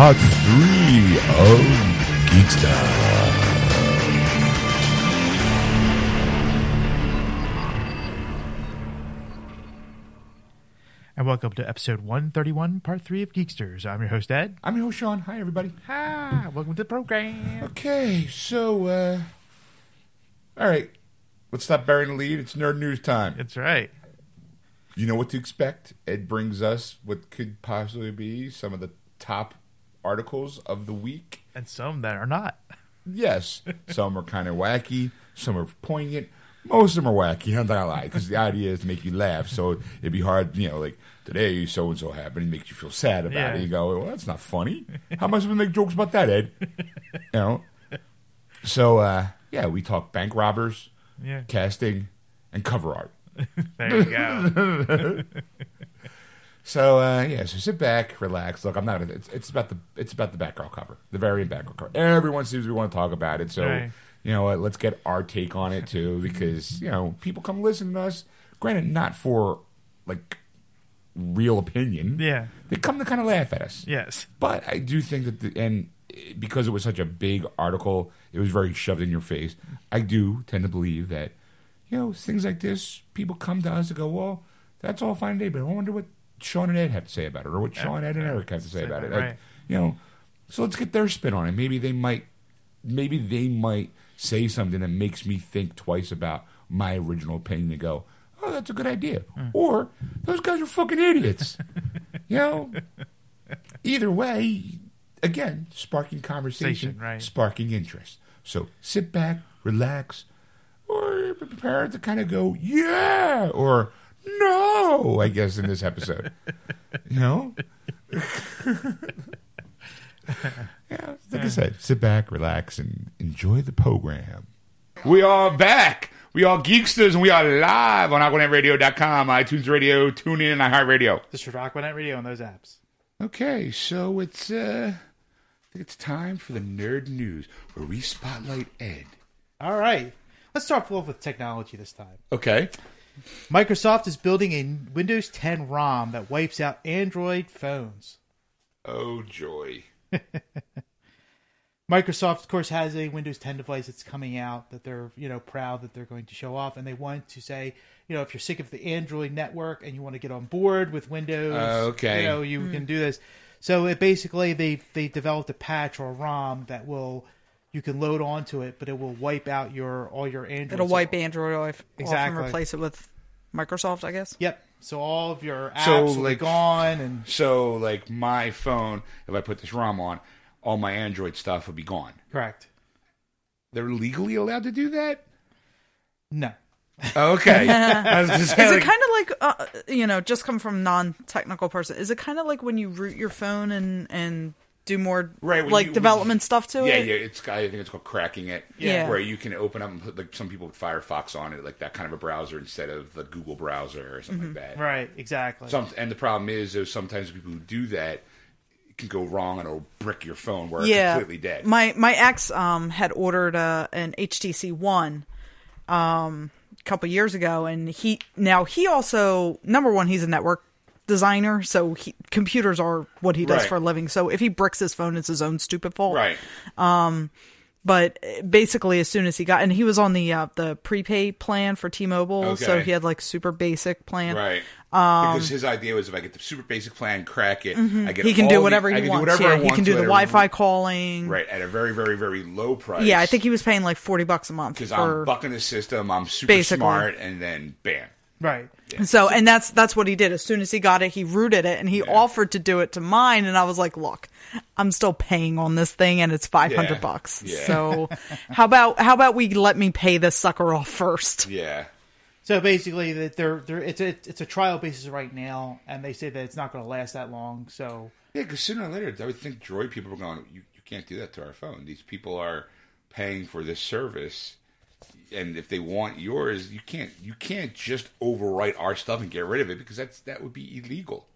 part three of Geeksters. And welcome to episode 131, part 3 of Geeksters. I'm your host, Ed. I'm your host, Sean. Hi, everybody. Hi, welcome to the program. Okay, so, uh, all right, let's stop burying the lead. It's nerd news time. That's right. You know what to expect. Ed brings us what could possibly be some of the top articles of the week. And some that are not. Yes, some are kind of wacky, some are poignant. Most of them are wacky. I'm not gonna lie, because the idea is to make you laugh. So it'd be hard, you know, like today so and so happened, it makes you feel sad about Yeah. it. You go, well, that's not funny. How am I supposed to make jokes about that, Ed? you know. So uh, yeah, we talk bank robbers, Yeah. casting, and cover art. There you go. So uh, yeah, so sit back, relax. Look, I'm not. It's, it's about the it's about the background cover, the variant background cover. Everyone seems to want to talk about it. So Right. you know what? Let's get our take on it too, because you know people come listen to us. Granted, not for like real opinion. Yeah. they come to kind of laugh at us. yes. But I do think that, the, and because it was such a big article, it was very shoved in your face. I do tend to believe that, you know, things like this, people come to us and go, well, that's all fine and dandy, but I wonder what Sean and Ed have to say about it, or what Sean, Ed, and Eric have to say about it. Like, you know, so let's get their spin on it. Maybe they might, maybe they might say something that makes me think twice about my original opinion and go, oh, that's a good idea. Hmm. Or those guys are fucking idiots. you know? Either way, again, sparking conversation, right. sparking interest. So sit back, relax, or be prepared to kind of go, yeah, or no, I guess, in this episode. you know? yeah, like I said, sit back, relax, and enjoy the program. We are back. We are Geeksters, and we are live on AquanetRadio.com, iTunes Radio, TuneIn, and iHeartRadio. This is Rockwood Radio on those apps. Okay, so it's uh I think it's time for the nerd news where we spotlight Ed. All right. Let's start off with technology this time. Okay. Microsoft is building a Windows 10 ROM that wipes out Android phones. Oh joy. Microsoft, of course, has a Windows 10 device that's coming out that they're, you know, proud that they're going to show off, and they want to say, you know, if you're sick of the Android network and you want to get on board with Windows, Uh, okay. you know, you can do this. So it basically they they developed a patch or a ROM that will you can load onto it, but it will wipe out your all your Android. It'll wipe Android off, off Exactly. and replace it with Microsoft, I guess. Yep. So all of your apps So, will like- be gone, and So like my phone, if I put this ROM on, all my Android stuff would be gone. correct. They're legally allowed to do that? No. Okay. I was Is like- it kind of like, uh, you know, just come from non-technical person? Is it kind of like when you root your phone and and do more Right, like you- development stuff to it, yeah, it? yeah, it's I think it's called cracking it. Yeah. Where you can open up and put like some people with Firefox on it, like that kind of a browser instead of the Google browser or something like that. Right. Exactly. Some, and the problem is, is sometimes people who do that can go wrong and it'll brick your phone where yeah. it's completely dead. My my ex um had ordered uh, an HTC One um a couple years ago, and he now he also number one he's a network designer, so he, computers are what he does Right. for a living. So if he bricks his phone, it's his own stupid fault. right. Um, but basically as soon as he got and he was on the uh, the prepaid plan for T-Mobile so he had like super basic plan Right. because his idea was if I get the super basic plan, crack it, I get Um, mm-hmm. he can all do the- whatever I he can do wants whatever yeah I he can do the Wi-Fi calling Right at a very, very, very low price. yeah I think he was paying like 40 bucks a month because I'm bucking the system, I'm super Basically. smart, and then bam. Right. so and that's that's what he did as soon as he got it he rooted it and he offered to do it to mine and I was like look I'm still paying on this thing and it's 500 Yeah. bucks Yeah. so how about how about we let me pay this sucker off first Yeah. So basically, that they're, they're it's a it's a trial basis right now, and they say that it's not going to last that long. So Yeah, because sooner or later, I would think Droid people are going, you, you can't do that to our phone. These people are paying for this service, and if they want yours, you can't you can't just overwrite our stuff and get rid of it because that's that would be illegal.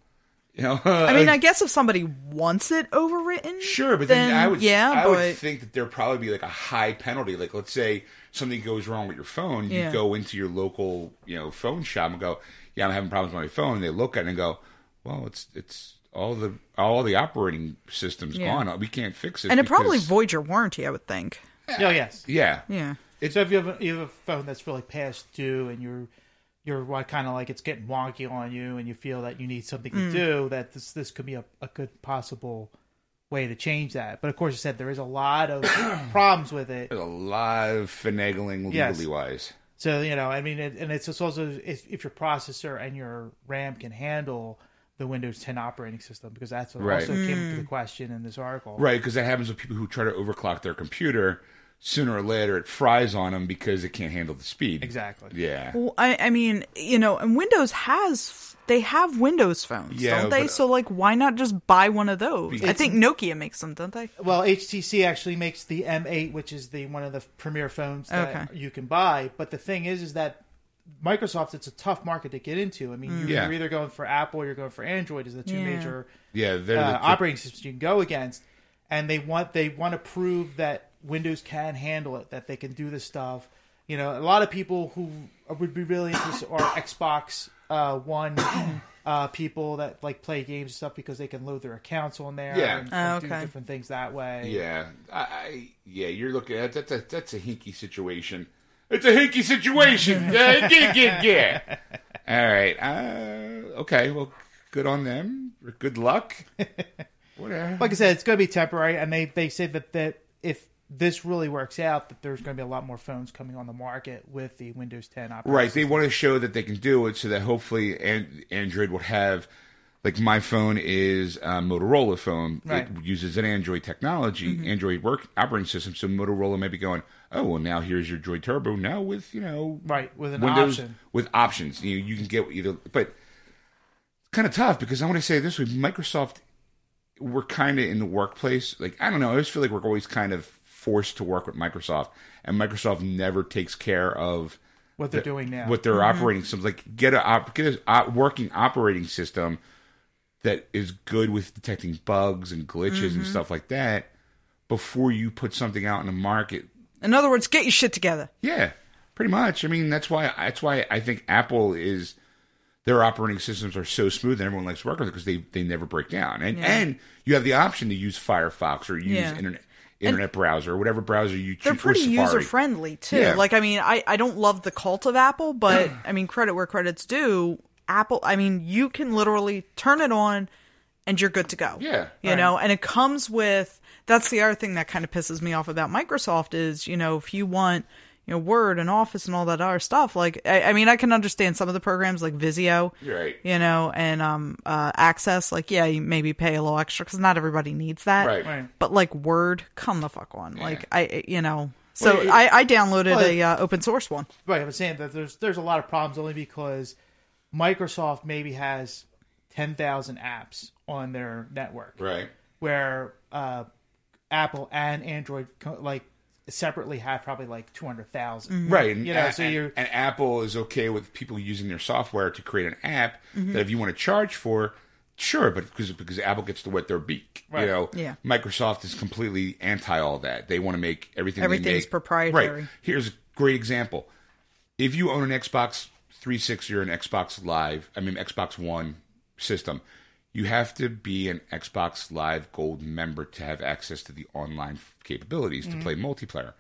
You know, I mean, I guess if somebody wants it overwritten, Sure, but then, I would yeah, I but would think that there'd probably be like a high penalty. Like let's say something goes wrong with your phone, you Yeah. go into your local, you know, phone shop and go, "Yeah, I'm having problems with my phone." And they look at it and go, "Well, it's it's all the all the operating systems Yeah. gone. We can't fix it." and it probably because- voids your warranty. I would think. Oh yes. yeah. Yeah. So if you have a, you have a phone that's really past due and you're you're kind of like it's getting wonky on you and you feel that you need something Mm. to do that this this could be a, a good possible way to change that. But of course, you said there is a lot of problems with it. There's a lot of finagling legally Yes. wise. So you know, I mean, it, and it's also if, if your processor and your RAM can handle the Windows 10 operating system, because that's what Right. also came into the question in this article. Right, because that happens with people who try to overclock their computer. Sooner or later, it fries on them because it can't handle the speed. Exactly. Yeah. Well, I, I mean, you know, and Windows has they have Windows phones, Yeah, don't they? but- so like, why not just buy one of those? I think Nokia makes them, don't they? Well, HTC actually makes the M8, which is the one of the premier phones that Okay. you can buy. But the thing is, is that Microsoft, it's a tough market to get into. I mean, you, Yeah. you're either going for Apple or you're going for Android as the two Yeah. major Yeah, they're uh, the, the- operating systems you can go against, and they want they want to prove that Windows can handle it, that they can do this stuff. You know, a lot of people who would be really interested are Xbox uh, One uh, people that like play games and stuff because they can load their accounts on there Yeah. and, Oh, and do okay. different things that way. Yeah, I, I yeah, you're looking at that's a that's a hinky situation. It's a hinky situation. yeah, yeah, yeah, yeah. All right. Uh, okay. Well, good on them. Good luck. Whatever. Like I said, it's going to be temporary, and they they say that that if this really works out, that there's going to be a lot more phones coming on the market with the Windows 10 operating Right. They want to show that they can do it, so that hopefully an- Android will have. Like my phone is a Motorola phone. Right. It uses an Android technology, mm-hmm. Android work operating system. So Motorola may be going, oh well, now here's your Droid Turbo now with you know Right, with an Windows option. with options. You you can get either, but it's kind of tough because I want to say this way: Microsoft, we're kind of in the workplace. Like I don't know, I always feel like we're always kind of forced to work with Microsoft, and Microsoft never takes care of what they're doing now. what their mm-hmm. operating systems like. Get a op- get a op- working operating system that is good with detecting bugs and glitches and mm-hmm. stuff like that before you put something out in the market In other words, get your shit together. yeah, pretty much. I mean, that's why that's why I think Apple is their operating systems are so smooth and everyone likes working with it because they they never break down. And Yeah. and you have the option to use Firefox or use Yeah. internet internet browser or whatever browser you choose. They're pretty user friendly too. Yeah. Like I mean, I I don't love the cult of Apple, but I mean, credit where credit's due. Apple, I mean, you can literally turn it on and you're good to go. Yeah. You Right. know, and it comes with that's the other thing that kind of pisses me off about Microsoft is, you know, if you want, you know, Word and Office and all that other stuff, like I, I mean, I can understand some of the programs like Visio, right. you know, and um uh Access, like yeah, you maybe pay a little extra because not everybody needs that. Right. Right. But like Word, come the fuck on. Like I, you know, so Well, it- I, I downloaded well, a uh, open source one. Right, I was saying that there's there's a lot of problems only because Microsoft maybe has ten thousand apps on their network, Right. where uh, Apple and Android co- like separately have probably like two hundred thousand. Right. And, You know, a- so you're- and Apple is okay with people using their software to create an app Mm-hmm. that if you want to charge for, sure, but because because Apple gets to wet their beak. You know, Yeah. Microsoft is completely anti all that. They want to make everything they Everything's make- proprietary. Right. Here's a great example. If you own an Xbox 360 or an Xbox Live, I mean Xbox One system, you have to be an Xbox Live Gold member to have access to the online capabilities to mm-hmm. play multiplayer.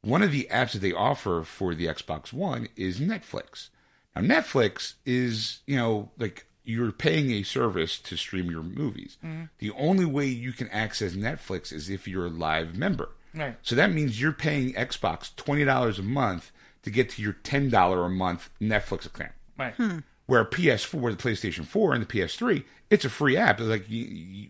One of the apps that they offer for the Xbox One is Netflix. Now, Netflix is, you know, like you're paying a service to stream your movies. Mm-hmm. The only way you can access Netflix is if you're a live member. Right. So that means you're paying Xbox $20 a month to get to your $10 a month Netflix account. Right. Hmm. Where PS4, the PlayStation 4, and the PS3, it's a free app. It's like, you, you,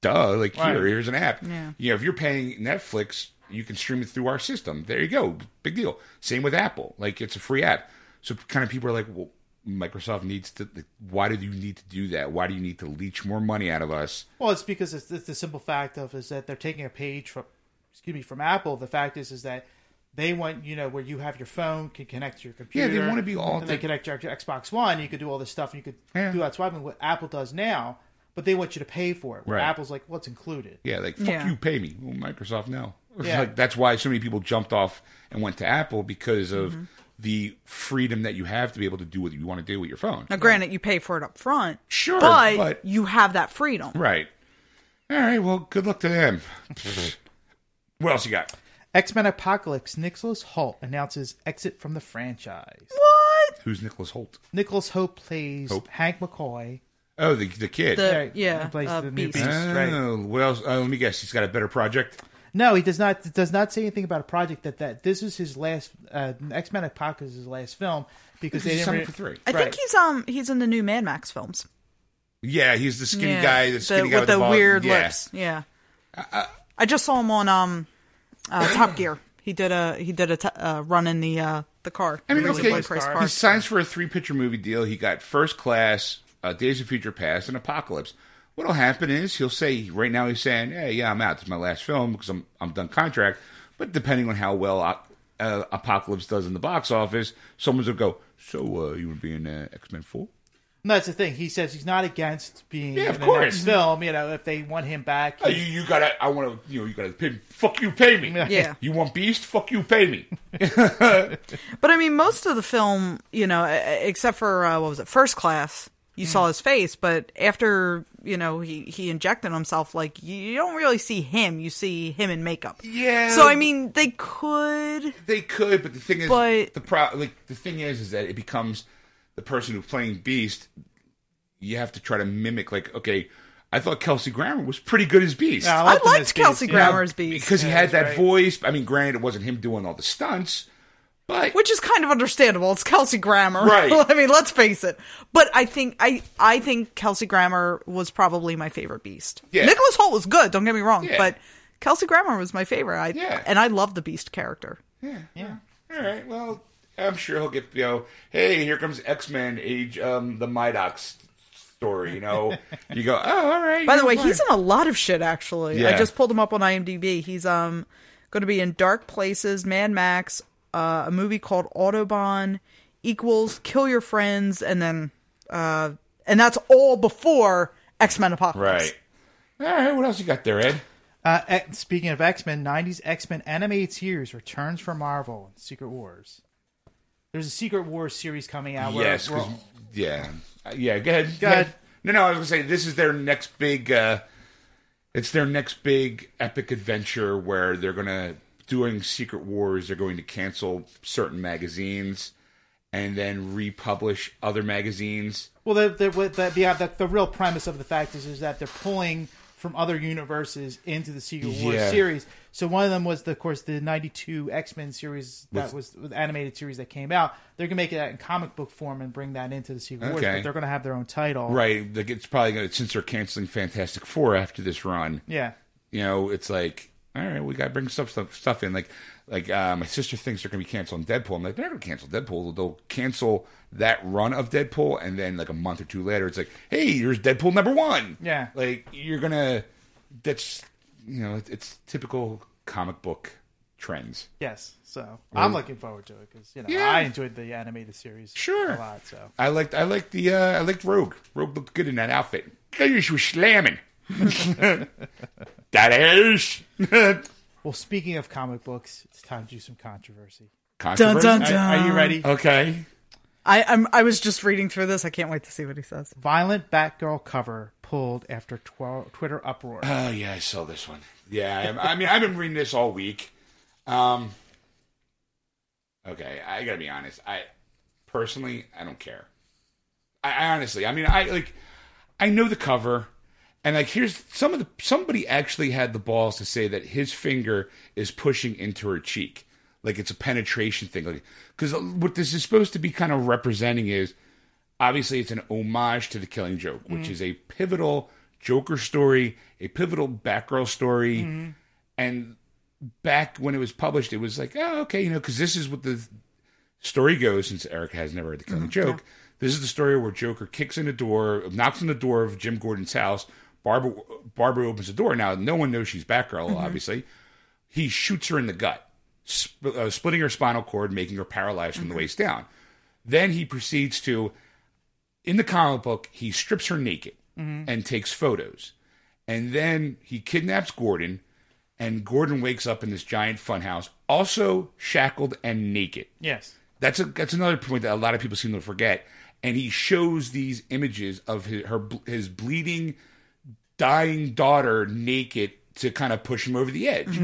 duh, like here, here's an app. Yeah. You know, if you're paying Netflix, you can stream it through our system. There you go. Big deal. Same with Apple. Like, it's a free app. So kind of people are like, well, Microsoft needs to, why do you need to do that? Why do you need to leech more money out of us? Well, it's because it's, it's the simple fact of is that they're taking a page from, excuse me, from Apple. The fact is, is that They want you know where you have your phone can connect to your computer. Yeah, they want to be all. and they connect your, your Xbox One. You could do all this stuff. and You could Yeah. do that swiping. What Apple does now, but they want you to pay for it. Where Right. Apple's like, what's included? yeah, like fuck Yeah. you, pay me. Well, Microsoft now. Yeah. Like that's why so many people jumped off and went to Apple because of Mm-hmm. the freedom that you have to be able to do what you want to do with your phone. Now, granted, you pay for it up front, Sure, but, but- you have that freedom. Right. All right. Well, good luck to them. what else you got? X Men Apocalypse. Nicholas Hoult announces exit from the franchise. What? Who's Nicholas Hoult? Nicholas Hoult plays Hope. Hank McCoy. Oh, the the kid. The- yeah, he plays uh, the new Beast. Beast. right. oh, what else? Uh, let me guess. He's got a better project. No, he does not. Does not say anything about a project that that this is his last. Uh, X Men Apocalypse is his last film because they He's didn't. re- for three. I Right. think he's um he's in the new Mad Max films. Yeah, he's the skinny yeah. guy. The skinny guy with the, bald- weird yeah. lips. Yeah. I just saw him on um uh, Top Gear. He did a he did a t- uh, run in the uh, the car. I mean, okay, he car. signs for a three picture movie deal. He got First Class, uh, Days of Future Past, and Apocalypse. What'll happen is he'll say right now he's saying, "Hey, yeah, I'm out. This is my last film because I'm I'm done contract." But depending on how well uh, Apocalypse does in the box office, someone's will go, "So uh, you would be in uh, X Men 4? And that's the thing. He says he's not against being yeah, of in the next film. You know, if they want him back, he... uh, you, you, gotta. I want to. You know, you gotta pay. Me. Fuck you, pay me. Yeah. You want Beast? Fuck you, pay me. but I mean, most of the film, you know, except for uh, what was it, First Class. You mm. saw his face, but after you know he he injected himself, like you don't really see him. You see him in makeup. Yeah. So I mean, they could. They could, but the thing is, but the pro- like the thing is, is that it becomes the person who's playing Beast. You have to try to mimic. Like, okay, I thought Kelsey Grammer was pretty good as Beast. Yeah, I liked him liked Beast, Kelsey yeah. Grammer as Beast, because he had that right. voice. I mean, granted, it wasn't him doing all the stunts, but which is kind of understandable. It's Kelsey Grammer, Right. I mean, let's face it. But I think I I think Kelsey Grammer was probably my favorite Beast. Yeah. Nicholas Hoult was good. Don't get me wrong, Yeah. but Kelsey Grammer was my favorite. I, Yeah. and I love the Beast character. yeah, yeah. All right, well, I'm sure he'll get you know. Hey, here comes X Men Age, um, the Midox story. You know, you go, oh, all right. By the way, fine." he's in a lot of shit. Actually, I just pulled him up on IMDb. He's um going to be in Dark Places, Mad Max, uh, a movie called Autobahn, equals Kill Your Friends, and then uh, and that's all before X Men Apocalypse. right. All right, what else you got there, Ed? Uh, speaking of X Men, '90s X Men animated series returns for Marvel and Secret Wars. There's a Secret Wars series coming out. Where Yes, we're- yeah, Uh, yeah. Go ahead. Go ahead. No, no. I was gonna say this is their next big. uh It's their next big epic adventure where they're gonna doing Secret Wars. They're going to cancel certain magazines and then republish other magazines. Well, the the, the, yeah, the the real premise of the fact is is that they're pulling from other universes into the Secret Wars Yeah. series. So one of them was, the, of course, the '92 X Men series that With- was the animated series that came out. They're gonna make it in comic book form and bring that into the Secret Wars, but they're gonna have their own title. Right. It's probably gonna since they're canceling Fantastic Four after this run. Yeah. you know, it's like, all right, we got to bring stuff, stuff stuff in. Like, like uh, my sister thinks they're going to be canceling Deadpool. I'm like, they're not going to cancel Deadpool. They'll cancel that run of Deadpool, and then like a month or two later, it's like, hey, here's Deadpool number one. Yeah. like you're gonna. That's you know, it's, it's typical comic book trends. Yes. So I'm looking forward to it because you know Yeah. I enjoyed the animated series Sure. a lot. So I liked, I liked the, uh, I liked Rogue. Rogue looked good in that outfit. She was slamming. that is well, speaking of comic books, it's time to do some controversy. Dun, dun, controversy. Are, are you ready? Okay. I I'm, I was just reading through this. I can't wait to see what he says. Violent Batgirl cover pulled after tw- Twitter uproar. Oh yeah, I saw this one. Yeah, I, I mean, I've been reading this all week. Um, okay, I gotta be honest. I personally, I don't care. I, I honestly, I mean, I like, I know the cover, and like, here's some of the somebody actually had the balls to say that his finger is pushing into her cheek, like it's a penetration thing. Like, because what this is supposed to be kind of representing is obviously it's an homage to the killing joke which mm. is a pivotal joker story a pivotal batgirl story. Mm-hmm. And back when it was published it was like oh okay you know because this is what the story goes since eric has never heard the killing mm-hmm. joke. This is the story where joker kicks in the door knocks on the door of jim gordon's house barbara barbara opens the door now no one knows she's batgirl mm-hmm. obviously he shoots her in the gut sp- uh, splitting her spinal cord, making her paralyzed from the mm-hmm. waist down. Then he proceeds to, in the comic book, he strips her naked mm-hmm. and takes photos. And then he kidnaps Gordon, and Gordon wakes up in this giant funhouse, also shackled and naked. Yes. That's a that's another point that a lot of people seem to forget. And he shows these images of his, her his bleeding, dying daughter naked to kind of push him over the edge.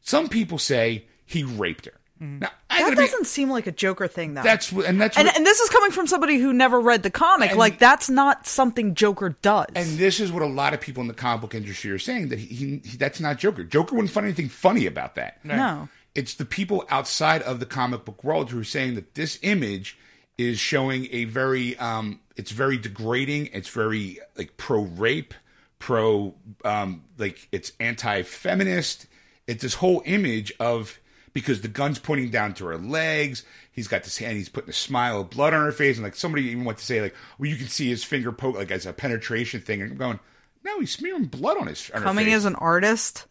Some people say he raped her. Now I That gotta be, doesn't seem like a Joker thing, though. that's and that's and, what, and this is coming from somebody who never read the comic. And- like that's not something Joker does. and this is what a lot of people in the comic book industry are saying that he, he that's not Joker. Joker wouldn't find anything funny about that. no, it's the people outside of the comic book world who are saying that this image is showing a very um it's very degrading it's very like pro rape pro um like it's anti-feminist it's this whole image of because the gun's pointing down to her legs he's got this hand he's putting a smile of blood on her face and like somebody even went to say like well you can see his finger poke like as a penetration thing and i'm going no he's smearing blood on his on her coming as an artist,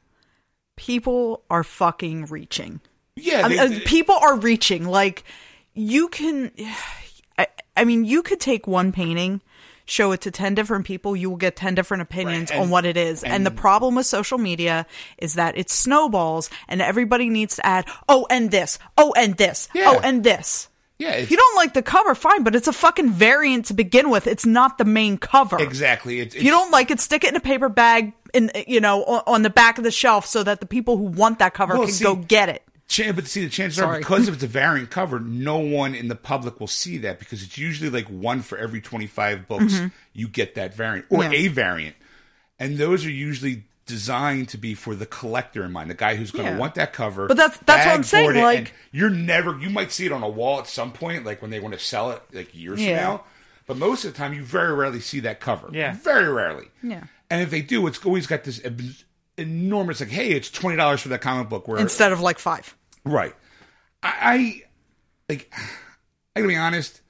people are fucking reaching. yeah I mean, uh, they- people are reaching. Like you can, I, I mean, you could take one painting, show it to ten different people, you will get ten different opinions Right, on what it is. And, the problem with social media is that it snowballs, and everybody needs to add, oh, and this, oh, and this, Yeah. oh, and this. yeah If you don't like the cover, fine, but it's a fucking variant to begin with. It's not the main cover. exactly it's, If you don't like it, stick it in a paper bag in you know on, on the back of the shelf so that the people who want that cover Well, can see- go get it. But see, the chances Sorry. are because if it's a variant cover, no one in the public will see that because it's usually like one for every twenty five books you get that variant or Mm-hmm. Yeah. a variant, and those are usually designed to be for the collector in mind, the guy who's going to Yeah. want that cover. But that's- that's what I'm saying, it, like- you're never you might see it on a wall at some point, like when they want to sell it, like years Yeah. from now. But most of the time, you very rarely see that cover. Yeah. very rarely. Yeah. and if they do, it's always got this enormous like, hey, it's twenty dollars for that comic book. Where Instead of like five. Right. I, I like. I gotta be honest.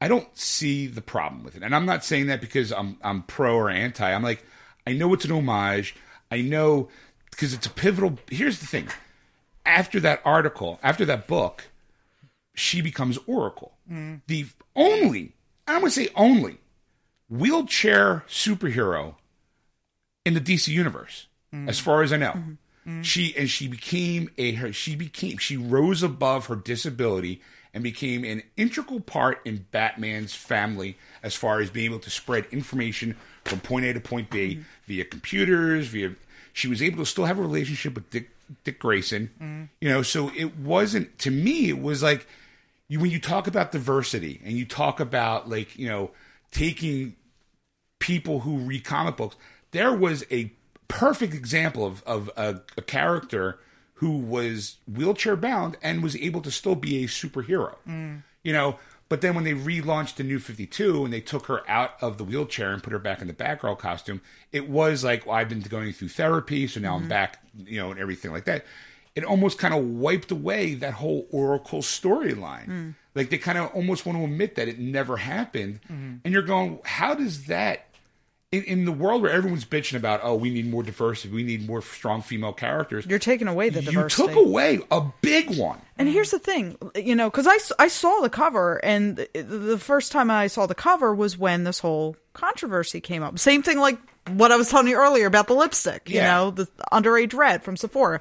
I don't see the problem with it, and I'm not saying that because I'm I'm pro or anti. I'm like, I know it's an homage. I know because it's a pivotal. Here's the thing. After that article, after that book, she becomes Oracle. Mm-hmm. The only, I'm gonna say only, wheelchair superhero in the DC universe, mm-hmm. as far as I know. Mm-hmm. Mm-hmm. She and she became a her she became she rose above her disability and became an integral part in Batman's family as far as being able to spread information from point A to point B mm-hmm. via computers, via she was able to still have a relationship with Dick Dick Grayson. Mm-hmm. You know, so it wasn't to me it was like you when you talk about diversity and you talk about like, you know, taking people who read comic books, there was a perfect example of, of a, a character who was wheelchair bound and was able to still be a superhero. Mm. You know, but then when they relaunched the new 52 and they took her out of the wheelchair and put her back in the Batgirl costume, it was like, well, I've been going through therapy, so now I'm mm-hmm. back, you know, and everything like that. It almost kind of wiped away that whole Oracle storyline. Mm. Like they kind of almost want to admit that it never happened. Mm-hmm. And you're going, how does that in, in the world where everyone's bitching about, oh, we need more diversity, we need more strong female characters. You're taking away the diversity. you took away a big one. And here's the thing, you know, because I, I saw the cover, and the, the first time I saw the cover was when this whole controversy came up. Same thing like what I was telling you earlier about the lipstick, you Yeah. know, the underage red from Sephora.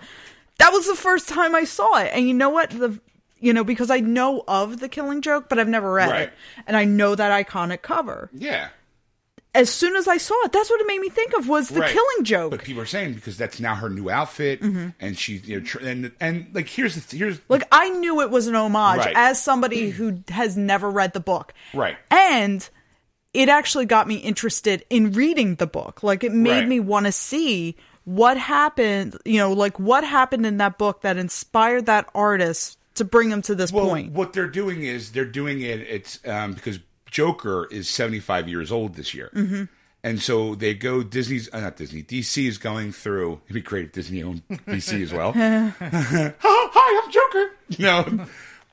That was the first time I saw it. And you know what? The you know, because I know of the killing joke, but I've never read Right. it. And I know that iconic cover. Yeah. As soon as I saw it, that's what it made me think of was the Right. killing joke. But people are saying because that's now her new outfit, and she, you know, tr- and and like here's the here's Like I knew it was an homage Right. as somebody who has never read the book. Right. And it actually got me interested in reading the book. Like it made Right. me want to see what happened, you know, like what happened in that book that inspired that artist to bring him to this well, point. what they're doing is they're doing it. It's um, because Joker is seventy five years old this year. Mm-hmm. And so they go Disney's uh, not Disney DC is going through. It'd be great if Disney owned DC as well. hi, I'm Joker. No,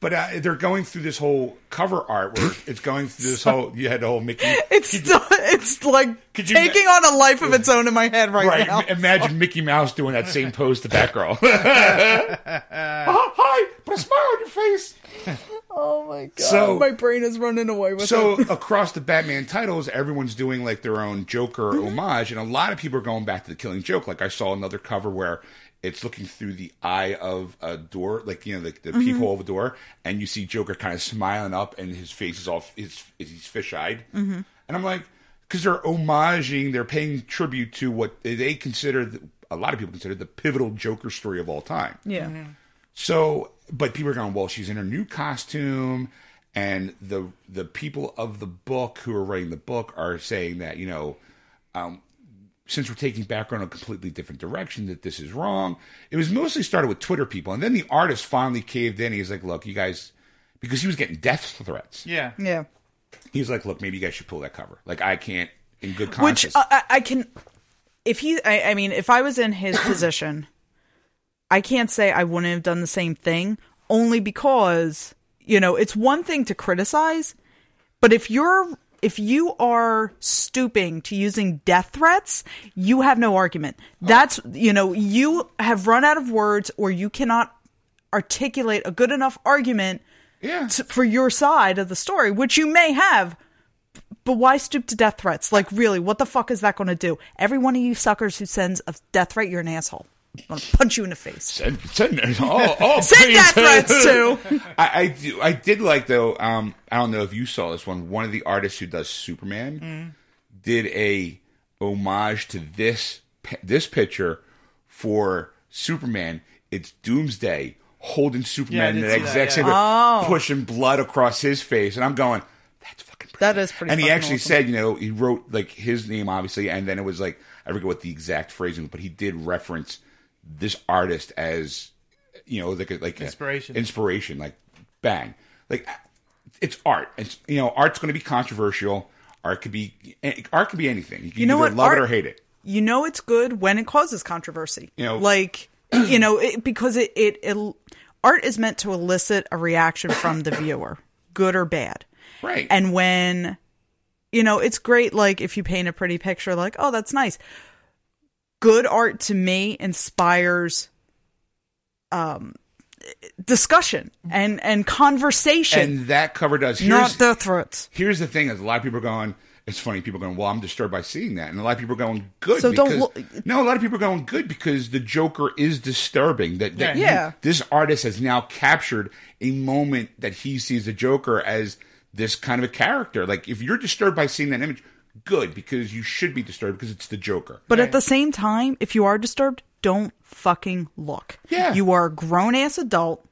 but uh, they're going through this whole cover art where it's going through this whole. You had the whole Mickey. It's still, it's like Could you taking on a life of its own in my head right, Right, now. im- imagine Mickey Mouse doing that same pose to Batgirl. hi, hi. Put a smile on your face. Oh my god. So- my brain is running away with So it. across the Batman titles, everyone's doing like their own Joker homage, and a lot of people are going back to the Killing Joke. Like I saw another cover where it's looking through the eye of a door, like you know the, the peephole of a door, and you see Joker kind of smiling up, and his face is all his he's fish eyed, mm-hmm. and I'm like, because they're homaging, they're paying tribute to what they consider. The, a lot of people consider the pivotal Joker story of all time. yeah. So, but people are going, well, she's in her new costume, and the the people of the book who are writing the book are saying that you know, um, since we're taking background in a completely different direction, that this is wrong. It was mostly started with Twitter people, and then the artist finally caved in. He's like, look, you guys, because he was getting death threats. Yeah. Yeah. He's like, look, maybe you guys should pull that cover. Like, I can't, in good Which conscience. uh, I, I can, if he, I, I mean, if I was in his position, I can't say I wouldn't have done the same thing. Only because you know it's one thing to criticize, but if you're if you are stooping to using death threats, you have no argument. That's you know you have run out of words, or you cannot articulate a good enough argument yeah. to, for your side of the story, which you may have. But why stoop to death threats? Like, really, what the fuck is that going to do? Every one of you suckers who sends a death threat, you're an asshole. I'm going to punch you in the face. Send, send, oh, oh, Send please. death threats too. I, I do. I did like though. Um, I don't know if you saw this one. One of the artists who does Superman did a homage to this this picture for Superman. It's Doomsday holding Superman did in see the that, exact yeah. same, Oh. pushing blood across his face, and I'm going, that's fucking. That is pretty And he actually awesome. said, you know, he wrote like his name obviously, and then it was like I forget what the exact phrasing, but he did reference this artist as you know like a, like a- Inspiration. inspiration, like bang, like it's art. It's you know, art's going to be controversial. Art could be art could be anything. You, You know either what? love Art- it or hate it. You know it's good when it causes controversy. You know- like you know, it, because it, it it art is meant to elicit a reaction from the viewer, good or bad. Right. And when you know, it's great like if you paint a pretty picture like, "Oh, that's nice." Good art to me inspires um discussion and and conversation, and that cover does. Here's, not death threats. here's the thing: is a lot of people are going. It's funny. People are going. Well, I'm disturbed by seeing that, and a lot of people are going good. So don't because, look- No, a lot of people are going good because the Joker is disturbing. That, that Yeah. Yeah. this artist has now captured a moment that he sees the Joker as this kind of a character. Like if you're disturbed by seeing that image, good because you should be disturbed because it's the Joker. But at the same time, if you are disturbed, don't fucking look. Yeah. You are a grown ass adult.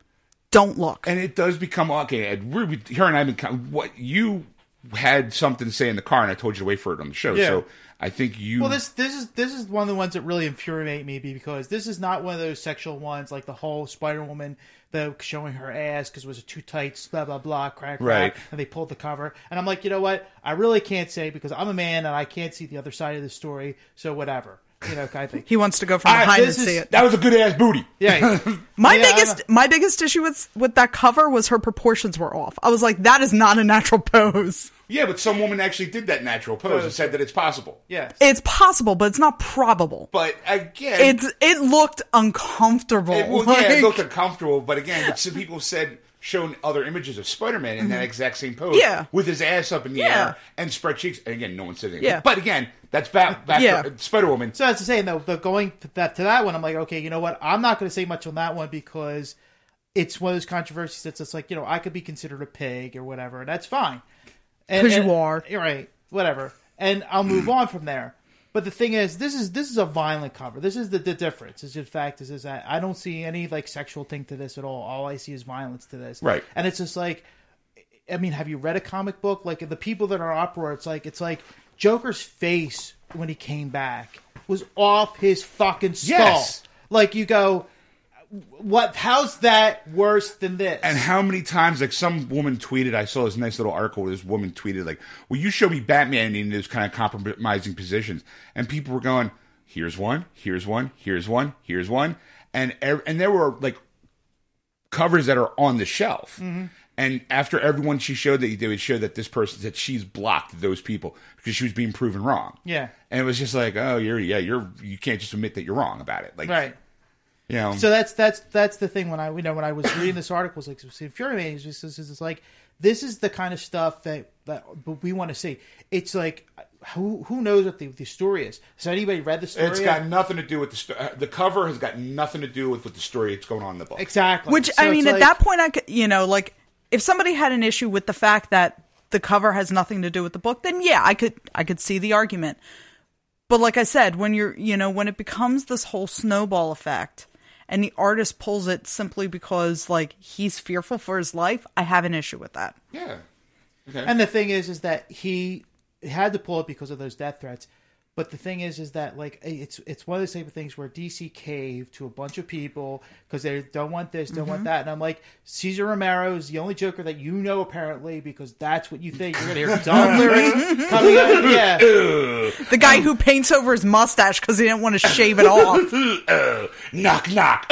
Don't look. and it does become okay. Ed, we're, her and I've been what you had something to say in the car, and I told you to wait for it on the show. Yeah. So I think you. Well, this this is this is one of the ones that really infuriate me because this is not one of those sexual ones like the whole Spider Woman the showing her ass because it was too tight, blah blah blah, crack crack, Right. and they pulled the cover. And I'm like, you know what? I really can't say because I'm a man and I can't see the other side of the story. So whatever, you know, kind of thing. He wants to go from I- behind and is- see it. that was a good ass booty. Yeah, My Yeah, biggest my biggest issue with with that cover was her proportions were off. I was like, that is not a natural pose. Yeah, but some woman actually did that natural pose and said that it's possible. yes. It's possible, but it's not probable. But again, It's it looked uncomfortable. it, well, yeah, it Like- looked uncomfortable. But again, but some people said shown other images of Spider-Man in that exact same pose, Mm-hmm. Yeah. with his ass up in the Yeah. air and spread cheeks. And again, no one said anything. Yeah. But again, that's back, back Yeah. Spider-Woman. So that's the saying though. The going to that to that one, I'm like, okay, you know what? I'm not going to say much on that one because it's one of those controversies that's just like, you know, I could be considered a pig or whatever, and that's fine. And- 'Cause you are. You're right. Whatever, and I'll move on from there. But the thing is, this is this is a violent cover. This is the, the difference. Is in fact is, is that I don't see any like sexual thing to this at all. All I see is violence to this. Right. And it's just like I mean, have you read a comic book? Like the people that are uproar, it's like it's like Joker's face when he came back was off his fucking skull. Yes. Like you go, what? How's that worse than this? And how many times, like some woman tweeted, I saw this nice little article where this woman tweeted, like, "Will you show me Batman in those kind of compromising positions?" And people were going, "Here's one, here's one, here's one, here's one," and and there were like covers that are on the shelf. Mm-hmm. And after everyone she showed that they would show that this person that she's blocked those people because she was being proven wrong. Yeah. and it was just like, oh, you're yeah, you're you can't just admit that you're wrong about it. Like, right. You know, So that's that's that's the thing when I you know when I was reading this article, it's like it's infuriating. It's just it's, it's like this is the kind of stuff that that we want to see. It's like who who knows what the, the story is? Has anybody read the story? it's got nothing to do with the sto- uh, the cover has got nothing to do with what the story that's going on in the book. exactly. Which So I it's mean, at like- that point, I could, you know, like if somebody had an issue with the fact that the cover has nothing to do with the book, then yeah, I could, I could see the argument. But like I said, when you're, you know, when it becomes this whole snowball effect, and the artist pulls it simply because like he's fearful for his life, I have an issue with that. Yeah. Okay. And the thing is, is that he had to pull it because of those death threats. But the thing is, is that like it's it's one of those type of things where DC caved to a bunch of people because they don't want this, don't Mm-hmm. want that, and I'm like, Cesar Romero is the only Joker that you know apparently because that's what you think. You're gonna hear dumb lyrics coming out. Yeah, The guy who paints over his mustache because he didn't want to shave it off. Knock knock.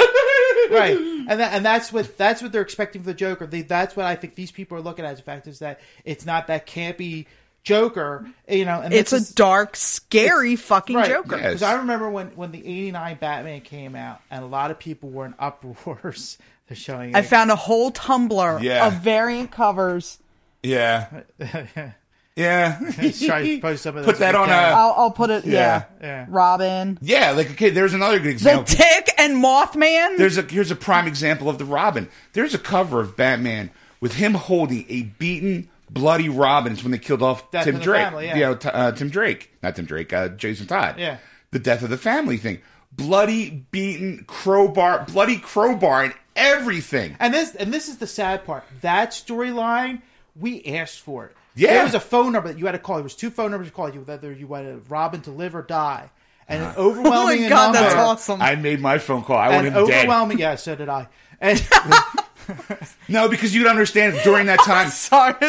right. And that, and that's what that's what they're expecting for the Joker. They, that's what I think these people are looking at. The fact is that it's not that campy Joker, you know. And It's this is- a dark, scary fucking Right. Joker. Yeah. Because I remember when, when the '89 Batman came out, and a lot of people were in uproars. They're showing. I it. found a whole Tumblr Yeah. of variant covers. Yeah. Yeah. Try to post some of Put that on a- I'll, I'll put it. Yeah, Yeah. Robin, Yeah, like okay, there's another good example. the example. Tick, and Mothman. There's a here's a prime example of the Robin. There's a cover of Batman with him holding a beaten, bloody Robin. It's when they killed off Death Tim of Drake. family, yeah. You know, t- uh, Tim Drake, not Tim Drake, uh, Jason Todd. Yeah. the death of the family thing. Bloody, beaten, crowbar, bloody crowbar, and everything. And this and this is the sad part. That storyline, we asked for it. Yeah. There was a phone number that you had to call. There was two phone numbers to call you whether you wanted Robin to live or die. And an overwhelming Oh my God, number. that's awesome. I made my phone call. I want And him dead. overwhelming, yeah, so did I. And No, because you'd understand during that time.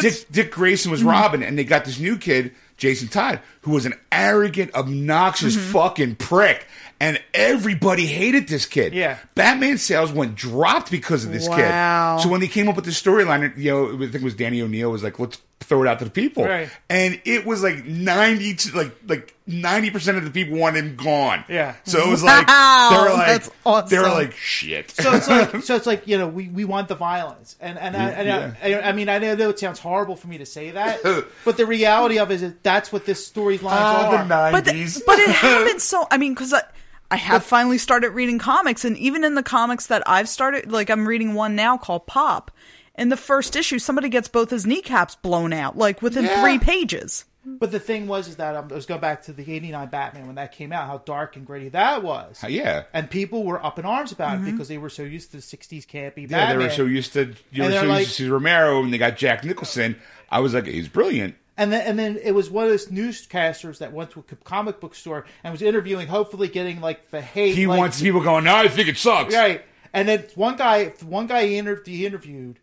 Dick, Dick Grayson was Robin, and they got this new kid, Jason Todd, who was an arrogant, obnoxious Mm-hmm. fucking prick. And everybody hated this kid. Yeah. Batman sales went dropped because of this Wow. kid. So when they came up with the storyline, you know, I think it was Danny O'Neil was like, let's throw it out to the people. Right. And it was like ninety, to, like like ninety percent of the people wanted him gone. Yeah. So it was like Wow, they were like that's awesome. they were like shit. so it's like so it's like you know we, we want the violence and and, I, and I, I, I mean I know it sounds horrible for me to say that but the reality of it is that that's what this storylines Ah, are the but nineties. the, but it happens so. I mean, because I, I have finally started reading comics, and even in the comics that I've started, like I'm reading one now called Pop. In the first issue, somebody gets both his kneecaps blown out, like within Yeah. three pages. but the thing was is that um, let's go back to the 89 Batman when that came out how dark and gritty that was yeah. and people were up in arms about Mm-hmm. it because they were so used to the 60s campy Yeah, Batman they were so used to you And were so like- used to Cesar Romero, and they got Jack Nicholson. I was like, he's brilliant. And then, and then it was one of those newscasters that went to a comic book store and was interviewing, hopefully getting like the hate. He like, wants people going, no, I think it sucks. right. And then one guy, one guy he, inter- he interviewed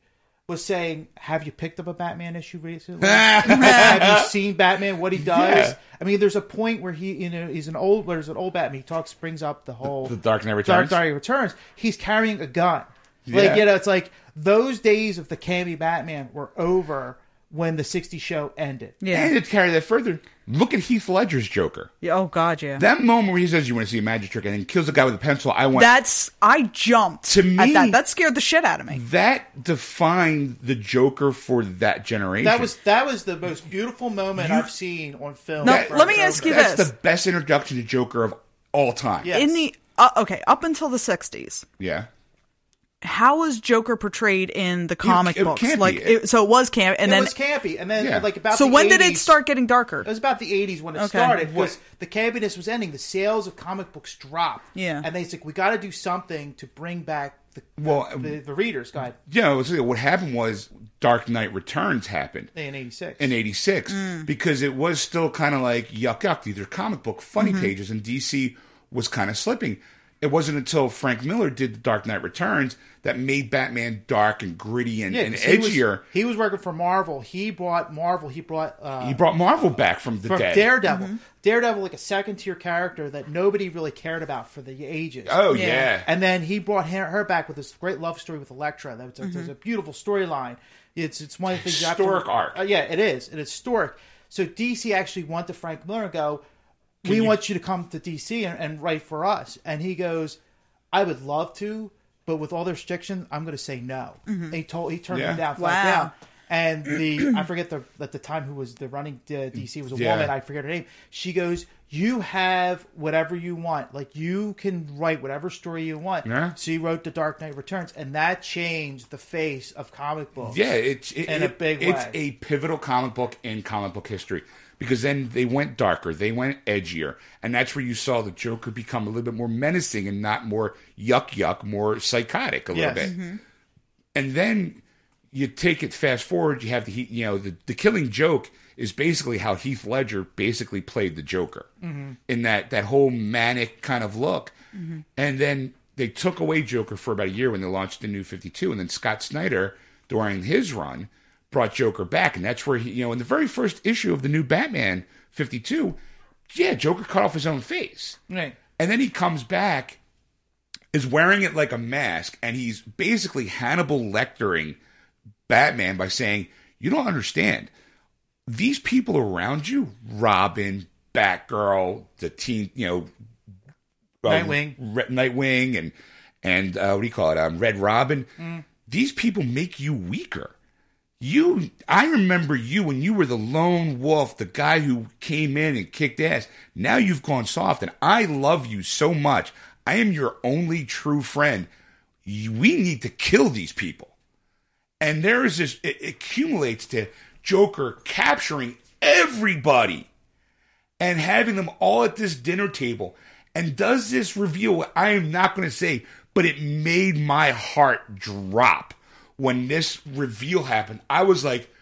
was saying, "Have you picked up a Batman issue recently? Have you seen Batman? What he does? Yeah. I mean, there's a point where he, you know, he's an old, there's an old Batman. He talks, brings up the whole The Dark Knight Returns. Dark Knight Returns. He's carrying a gun. Yeah. Like you know, it's like those days of the campy Batman were over when the '60s show ended. Yeah. And to carry that further, look at Heath Ledger's Joker. Yeah, oh God, yeah. That moment where he says, "You want to see a magic trick," and then kills a guy with a pencil. I went. That's I jumped To me- at that. That scared the shit out of me. that defined the Joker for that generation. That was that was the most beautiful moment You- I've seen on film. Now, for let me ask you that's this. the best introduction to Joker of all time. Yeah. In the uh, okay, up until the '60s, Yeah. How was Joker portrayed in the comic it books? can't. Like, it, so it was camp, and it then was campy, and then Yeah. like about so the when did it start getting darker? It was about the '80s when it Okay. started because the campiness was ending. The sales of comic books dropped. Yeah. and they said we got to do something to bring back the Well, the, the readers. Guide You know, so what happened was Dark Knight Returns happened. in '86. in 86 Mm. because it was still kind of like yuck yuck these are comic book funny Mm-hmm. pages and dc was kind of slipping it wasn't until frank miller did the dark knight returns that made batman dark and gritty and, yeah, and 'cause he was- edgier He was, working for Marvel. He brought Marvel. He brought uh, he brought marvel back from the from dead Daredevil. Mm-hmm. Daredevil, like a second tier character that nobody really cared about for the ages. oh Yeah. yeah, And then he brought her, her back with this great love story with Elektra. That's a, Mm-hmm. a beautiful storyline. It's it's one of the things you have Historic to, arc. Uh, yeah, it is. It's historic. So DC actually went to Frank Miller and go, "We you- want you to come to DC and, and write for us." And he goes, I would love to, but with all the restrictions, I'm going to say no. And he told he turned Yeah. it down, flat Wow. down. And the I forget the at the time who was the running uh, DC was a Yeah. woman. I forget her name. She goes, "You have whatever you want. Like you can write whatever story you want." Yeah. So you wrote The Dark Knight Returns, and that changed the face of comic books. Yeah, it's it, In a big It's way. a pivotal comic book in comic book history because then they went darker, they went edgier, and that's where you saw the Joker become a little bit more menacing and not more yuck yuck, more psychotic a little Yes. bit. Mm-hmm. And then you take it fast forward, you have the you know the the Killing Joke is basically how Heath Ledger basically played the Joker mm-hmm. in that that whole manic kind of look, mm-hmm. and then they took away Joker for about a year when they launched the new Fifty Two, and then Scott Snyder during his run brought Joker back, and that's where he you know in the very first issue of the new Batman Fifty Two, yeah, Joker cut off his own face. Right. And then he comes back, is wearing it like a mask, and he's basically Hannibal lecturing Batman by saying, You don't understand. These people around you, Robin, Batgirl, the teen, you know, um, Nightwing. Re- Nightwing, and and uh, what do you call it? Um, Red Robin. These people make you weaker. You, I remember you when you were the lone wolf, the guy who came in and kicked ass. Now you've gone soft, and I love you so much. I am your only true friend. We need to kill these people. And there is this, it, accumulates to Joker capturing everybody and having them all at this dinner table and does this reveal what I am not going to say, but it made my heart drop when this reveal happened. I was like,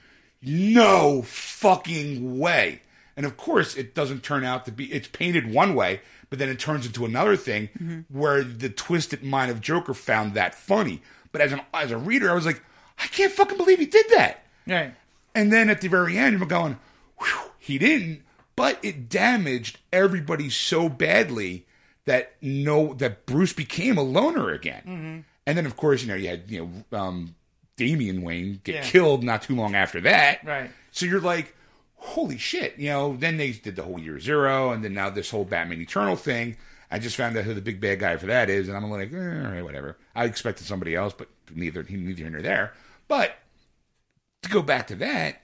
no fucking way. And of course, it doesn't turn out to be, it's painted one way, but then it turns into another thing where the twisted mind of Joker found that funny. But as, an, as a reader, I was like, I can't fucking believe he did that. Right. And then at the very end, you're going, he didn't, but it damaged everybody so badly that no, that Bruce became a loner again. And then, of course, you know, you had you know um, Damian Wayne get Yeah. killed not too long after that. Right. So you're like, holy shit, you know. Then they did the whole Year Zero, and then now this whole Batman Eternal thing. I just found out who the big bad guy for that is, and I'm like, eh, all right, whatever. I expected somebody else, but neither neither here nor there. But to go back to that,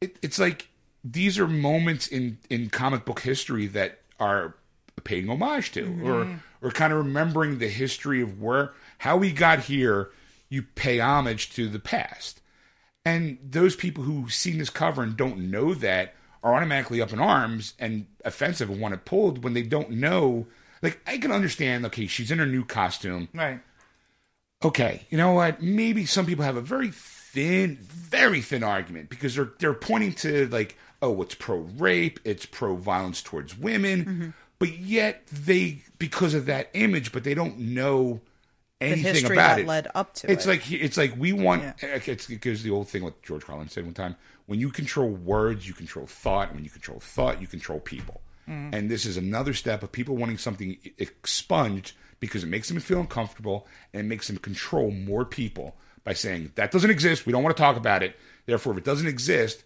it, it's like these are moments in in comic book history that are paying homage to, or or kind of remembering the history of where how we got here. You pay homage to the past, and those people who've seen this cover and don't know that are automatically up in arms and offensive and want it pulled when they don't know. Like I can understand. Okay, she's in her new costume Right. okay, you know what? Maybe some people have a very thin, very thin argument because they're they're pointing to like, oh, it's pro rape, it's pro violence towards women, mm-hmm. but yet they because of that image, but they don't know anything history about that it. led up to It's it. like it's like we want. Yeah. It's because the old thing what George Carlin said one time: when you control words, you control thought. And when you control thought, you control people. Mm. And this is another step of people wanting something expunged because it makes them feel uncomfortable and it makes them control more people by saying that doesn't exist. We don't want to talk about it. Therefore, if it doesn't exist,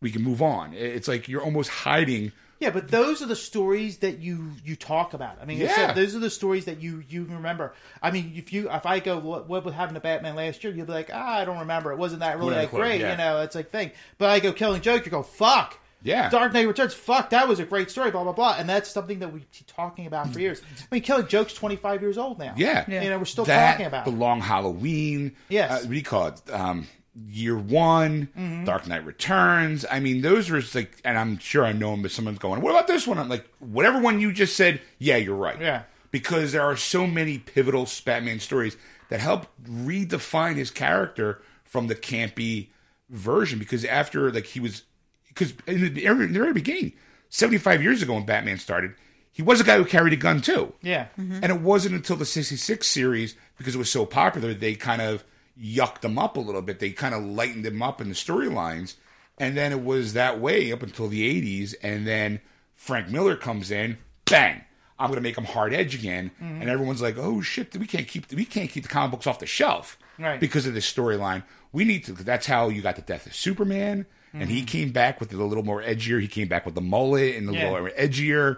we can move on. It's like you're almost hiding. Yeah, but those are the stories that you you talk about. I mean, Yeah. those are the stories that you you remember. I mean, if you if I go, what, what happened to Batman last year? You'll be like, ah, I don't remember. It wasn't that really that great. yeah. You know, it's like thing. But I go Killing Joke. You go, fuck. Yeah. Dark Knight Returns. Fuck, that was a great story. Blah blah blah. And that's something that we keep talking about for years. I mean, Killing Joke's twenty five years old now. Yeah. You know, we're still that, talking about. the long Halloween. Yes. Uh, what do you call it? Um, year one, Mm-hmm. Dark Knight Returns. I mean, those are just like, and I'm sure I know them, but someone's going, what about this one? I'm like, whatever one you just said, yeah, you're right. Yeah. Because there are so many pivotal Batman stories that help redefine his character from the campy version. Because after, like, he was, because in the, in the very beginning, 75 years ago when Batman started, he was a guy who carried a gun too. Yeah. And it wasn't until the 66 series, because it was so popular, they kind of yucked them up a little bit. They kind of lightened them up in the storylines. And then it was that way up until the 80s. And then Frank Miller comes in, bang, I'm going to make them hard edge again. Mm-hmm. And everyone's like, oh shit, we can't keep we can't keep the comic books off the shelf Right. because of this storyline. We need to. That's how you got the death of Superman. And he came back with it a little more edgier. He came back with the mullet and a Mm-hmm. Yeah. little edgier.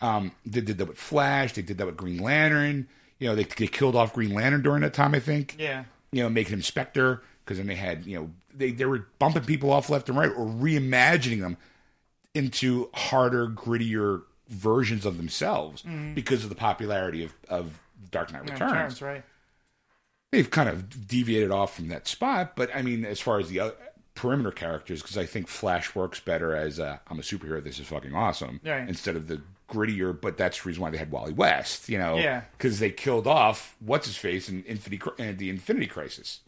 Um, they did that with Flash. They did that with Green Lantern. You know, they they killed off Green Lantern during that time, I think. Yeah. You know, making him Spectre because then they had you know they they were bumping people off left and right or reimagining them into harder, grittier versions of themselves mm-hmm. because of the popularity of of Dark Knight Returns Returns, right? they've kind of deviated off from that spot. But I mean, as far as the other perimeter characters, because I think Flash works better as a, I'm a superhero. This is fucking awesome. Right. Instead of the grittier, but that's the reason why they had Wally West. You know, Yeah. because they killed off what's his face in Infinity and the Infinity Crisis.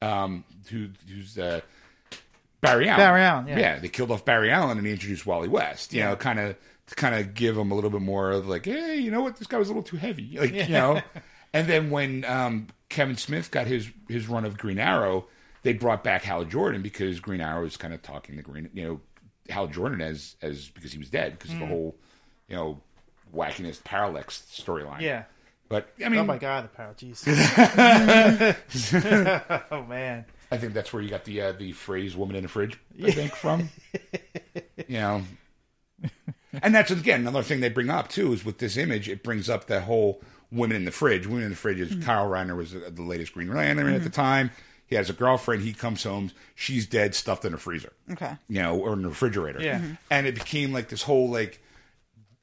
Um, who who's uh, Barry Allen? Barry Allen, yeah. they killed off Barry Allen and they introduced Wally West. You Yeah. know, kind of to kind of give him a little bit more of like, hey, you know what, this guy was a little too heavy, like you know. And then when um, Kevin Smith got his his run of Green Arrow, they brought back Hal Jordan because Green Arrow was kind of talking the Green, you know, Hal Jordan as as because he was dead because of Mm. the whole, you know, wackiness parallax storyline. Yeah. But I mean, Oh my god, the power, jeez. oh man. I think that's where you got the uh, the phrase "woman in the fridge." I think from, you know, and that's again another thing they bring up too is with this image, it brings up that whole "women in the fridge." "Women in the fridge" is Kyle Rayner was the, the latest Green Lantern at the time. He has a girlfriend. He comes home. She's dead, stuffed in a freezer. Okay. You know, or in a refrigerator. Yeah. Mhm. And it became like this whole like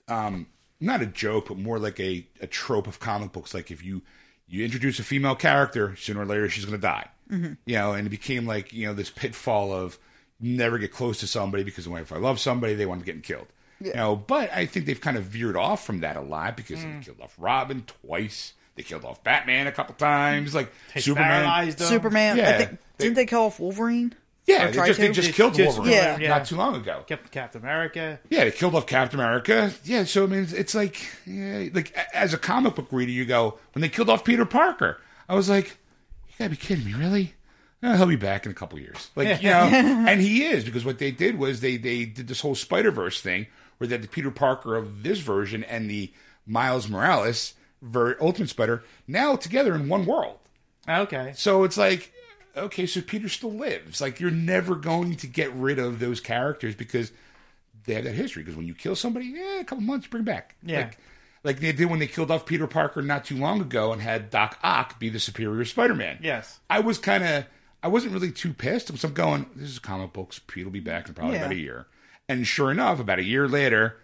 um, not a joke, but more like a, a trope of comic books. Like if you you introduce a female character, sooner or later she's going to die. Mm-hmm. You know, and it became like you know this pitfall of never get close to somebody because if I love somebody, they want to get killed. You know, but I think they've kind of veered off from that a lot because they mm. killed off Robin twice. They killed off Batman a couple times. Mm. Like They Superman. paralyzed him. Superman. I Yeah. think, They- didn't they kill off Wolverine? Yeah, they just, they just Just- killed just Wolverine Yeah. Yeah. not too long ago. Kept Captain America. Yeah, they killed off Captain America. Yeah, so I mean, it's, it's like, yeah, like as a comic book reader, you go when they killed off Peter Parker. I was like, you gotta be kidding me, really? Eh, he'll be back in a couple years, like you know, and he is because what they did was they they did this whole Spider Verse thing where they had the Peter Parker of this version and the Miles Morales ver- Ultimate Spider now together in one world. Okay. So it's like, okay, so Peter still lives. Like you're never going to get rid of those characters because they have that history. Because when you kill somebody, yeah, a couple months, bring back. Yeah. Like, like they did when they killed off Peter Parker not too long ago and had Doc Ock be the superior Spider-Man. Yes. I was kind of, I wasn't really too pissed. So I'm going, this is comic books. Pete will be back in probably Yeah. about a year. And sure enough, about a year later,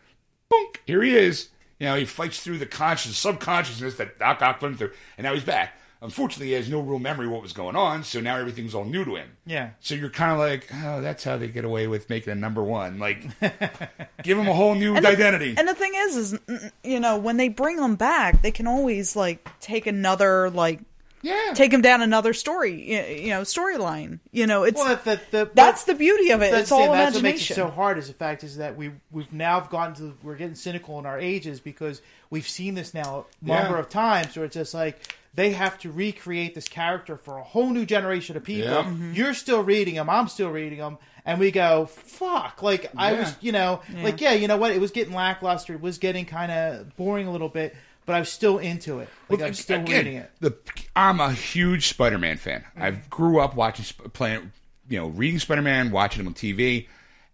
boom, here he is. You know, he fights through the conscious, subconsciousness that Doc Ock him through, and now he's back. Unfortunately, he has no real memory of what was going on, so now everything's all new to him. Yeah. So you're kind of like, oh, that's how they get away with making a number one. Like, give him a whole new the- identity. And the thing is, is you know when they bring them back, they can always like take another like yeah. take them down another story, you know, storyline. You know, it's Well, the, the, that's the beauty of it. That's, It's all that's what makes it so hard. Is the fact is that we we've now gotten to we're getting cynical in our ages because we've seen this now a number Yeah. of times where it's just like they have to recreate this character for a whole new generation of people. Yep. Mhm. You're still reading them, I'm still reading them, and we go fuck. Like I was, you know, like yeah, you know what? It was getting lackluster. It was getting kind of boring a little bit, but I was still into it. Like Well, I'm still again, reading it. The I'm a huge Spider-Man fan. I grew up watching playing, you know, reading Spider-Man, watching him on TV,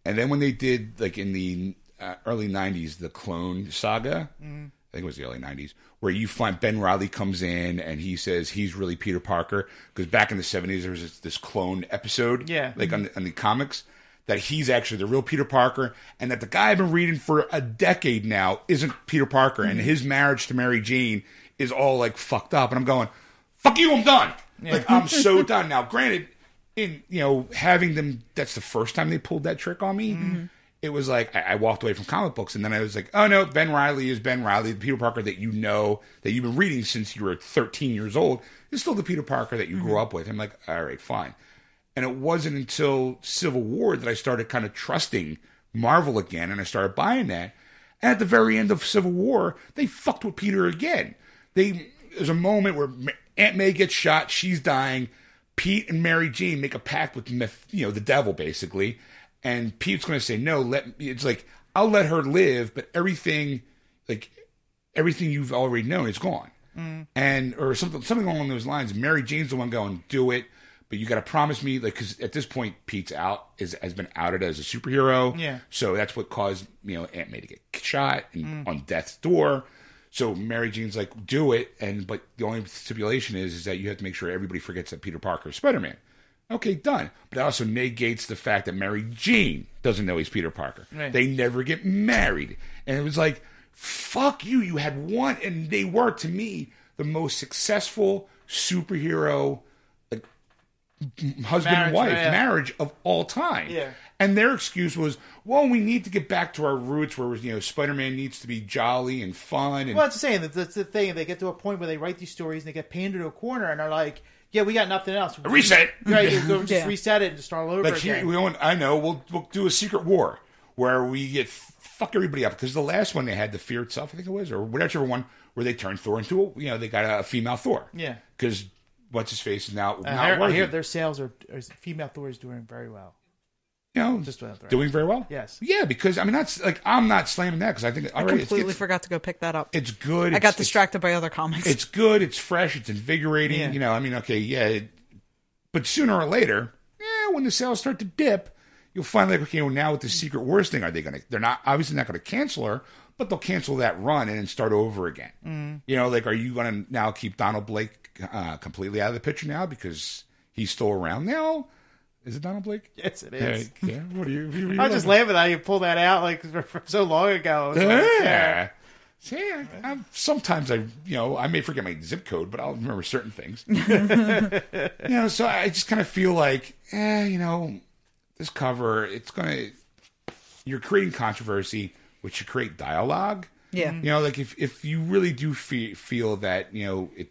and then when they did like in the uh, early '90s, the Clone Saga. I think it was the early '90s, where you find Ben Reilly comes in and he says he's really Peter Parker because back in the '70s there was this, clone episode, Yeah. like on, mm-hmm. the- on the comics. That he's actually the real Peter Parker, and that the guy I've been reading for a decade now isn't Peter Parker, and mm-hmm. his marriage to Mary Jane is all like fucked up. And I'm going, fuck you, I'm done. Like I'm so done now. Granted, in you know having them, that's the first time they pulled that trick on me. Mm-hmm. It was like I, I walked away from comic books, and then I was like, oh no, Ben Reilly is Ben Reilly, the Peter Parker that you know that you've been reading since you were 13 years old is still the Peter Parker that you grew mm-hmm. up with. I'm like, all right, fine. And it wasn't until Civil War that I started kind of trusting Marvel again, and I started buying that. And at the very end of Civil War, they fucked with Peter again. They there's a moment where Aunt May gets shot, she's dying. Pete and Mary Jane make a pact with you know the devil basically, and Pete's going to say no. Let it's like I'll let her live, but everything like everything you've already known is gone, mm. and or something something along those lines. Mary Jane's the one going do it, but you got to promise me like because at this point Pete's out is has been outed as a superhero, Yeah. So that's what caused you know Aunt May to get shot and mm. on death's door. So Mary Jane's like, do it, and but the only stipulation is is that you have to make sure everybody forgets that Peter Parker is Spider Man. Okay, done. But that also negates the fact that Mary Jane doesn't know he's Peter Parker. Right. They never get married, and it was like, fuck you. You had one, and they were to me the most successful superhero like husband and Marriage, wife yeah. marriage of all time. Yeah. And their excuse was, well, we need to get back to our roots where you know Spider-Man needs to be jolly and fun and Well, that's the saying. That's, that's the thing. They get to a point where they write these stories and they get painted to a corner and are like, "Yeah, we got nothing else. reset. Right? you go just Yeah. reset it and just start all over Like again. here, we want, I know we'll we'll do a secret war where we get fuck everybody up because the last one they had the fear itself, I think it was, or whichever one where they turned Thor into a you know they got a female Thor. Yeah. Because what's his face is now I not hear, I working. hear their sales are, are female Thor is doing very well. You know, Just the- doing very well. Yes. Yeah, because I mean that's like I'm not slamming that because I think all I right, completely it's, forgot to go pick that up. it's good. I it's- got distracted by other comics. it's good, it's fresh, it's invigorating. Yeah. You know, I mean, okay, yeah, it, but sooner or later, yeah, when the sales start to dip, you'll find like, okay, well, now with the Secret Wars thing, are they going to? They're not obviously not going to cancel her, but they'll cancel that run and then start over again. Mm. You know, like, are you going to now keep Donald Blake uh, completely out of the picture now because he's still around now? Is it Donald Blake? Yes, it is. Yeah, yeah. What are you? what are you I was just looking- laughing at you pulled that out like from so long ago. I was like, Yeah. See, I, I'm, sometimes I, you know, I may forget my zip code, but I'll remember certain things. you know, so I just kind of feel like, eh, you know, this cover, it's gonna, you're creating controversy, which should create dialogue. Yeah. You know, like if if you really do fe- feel that, you know, it,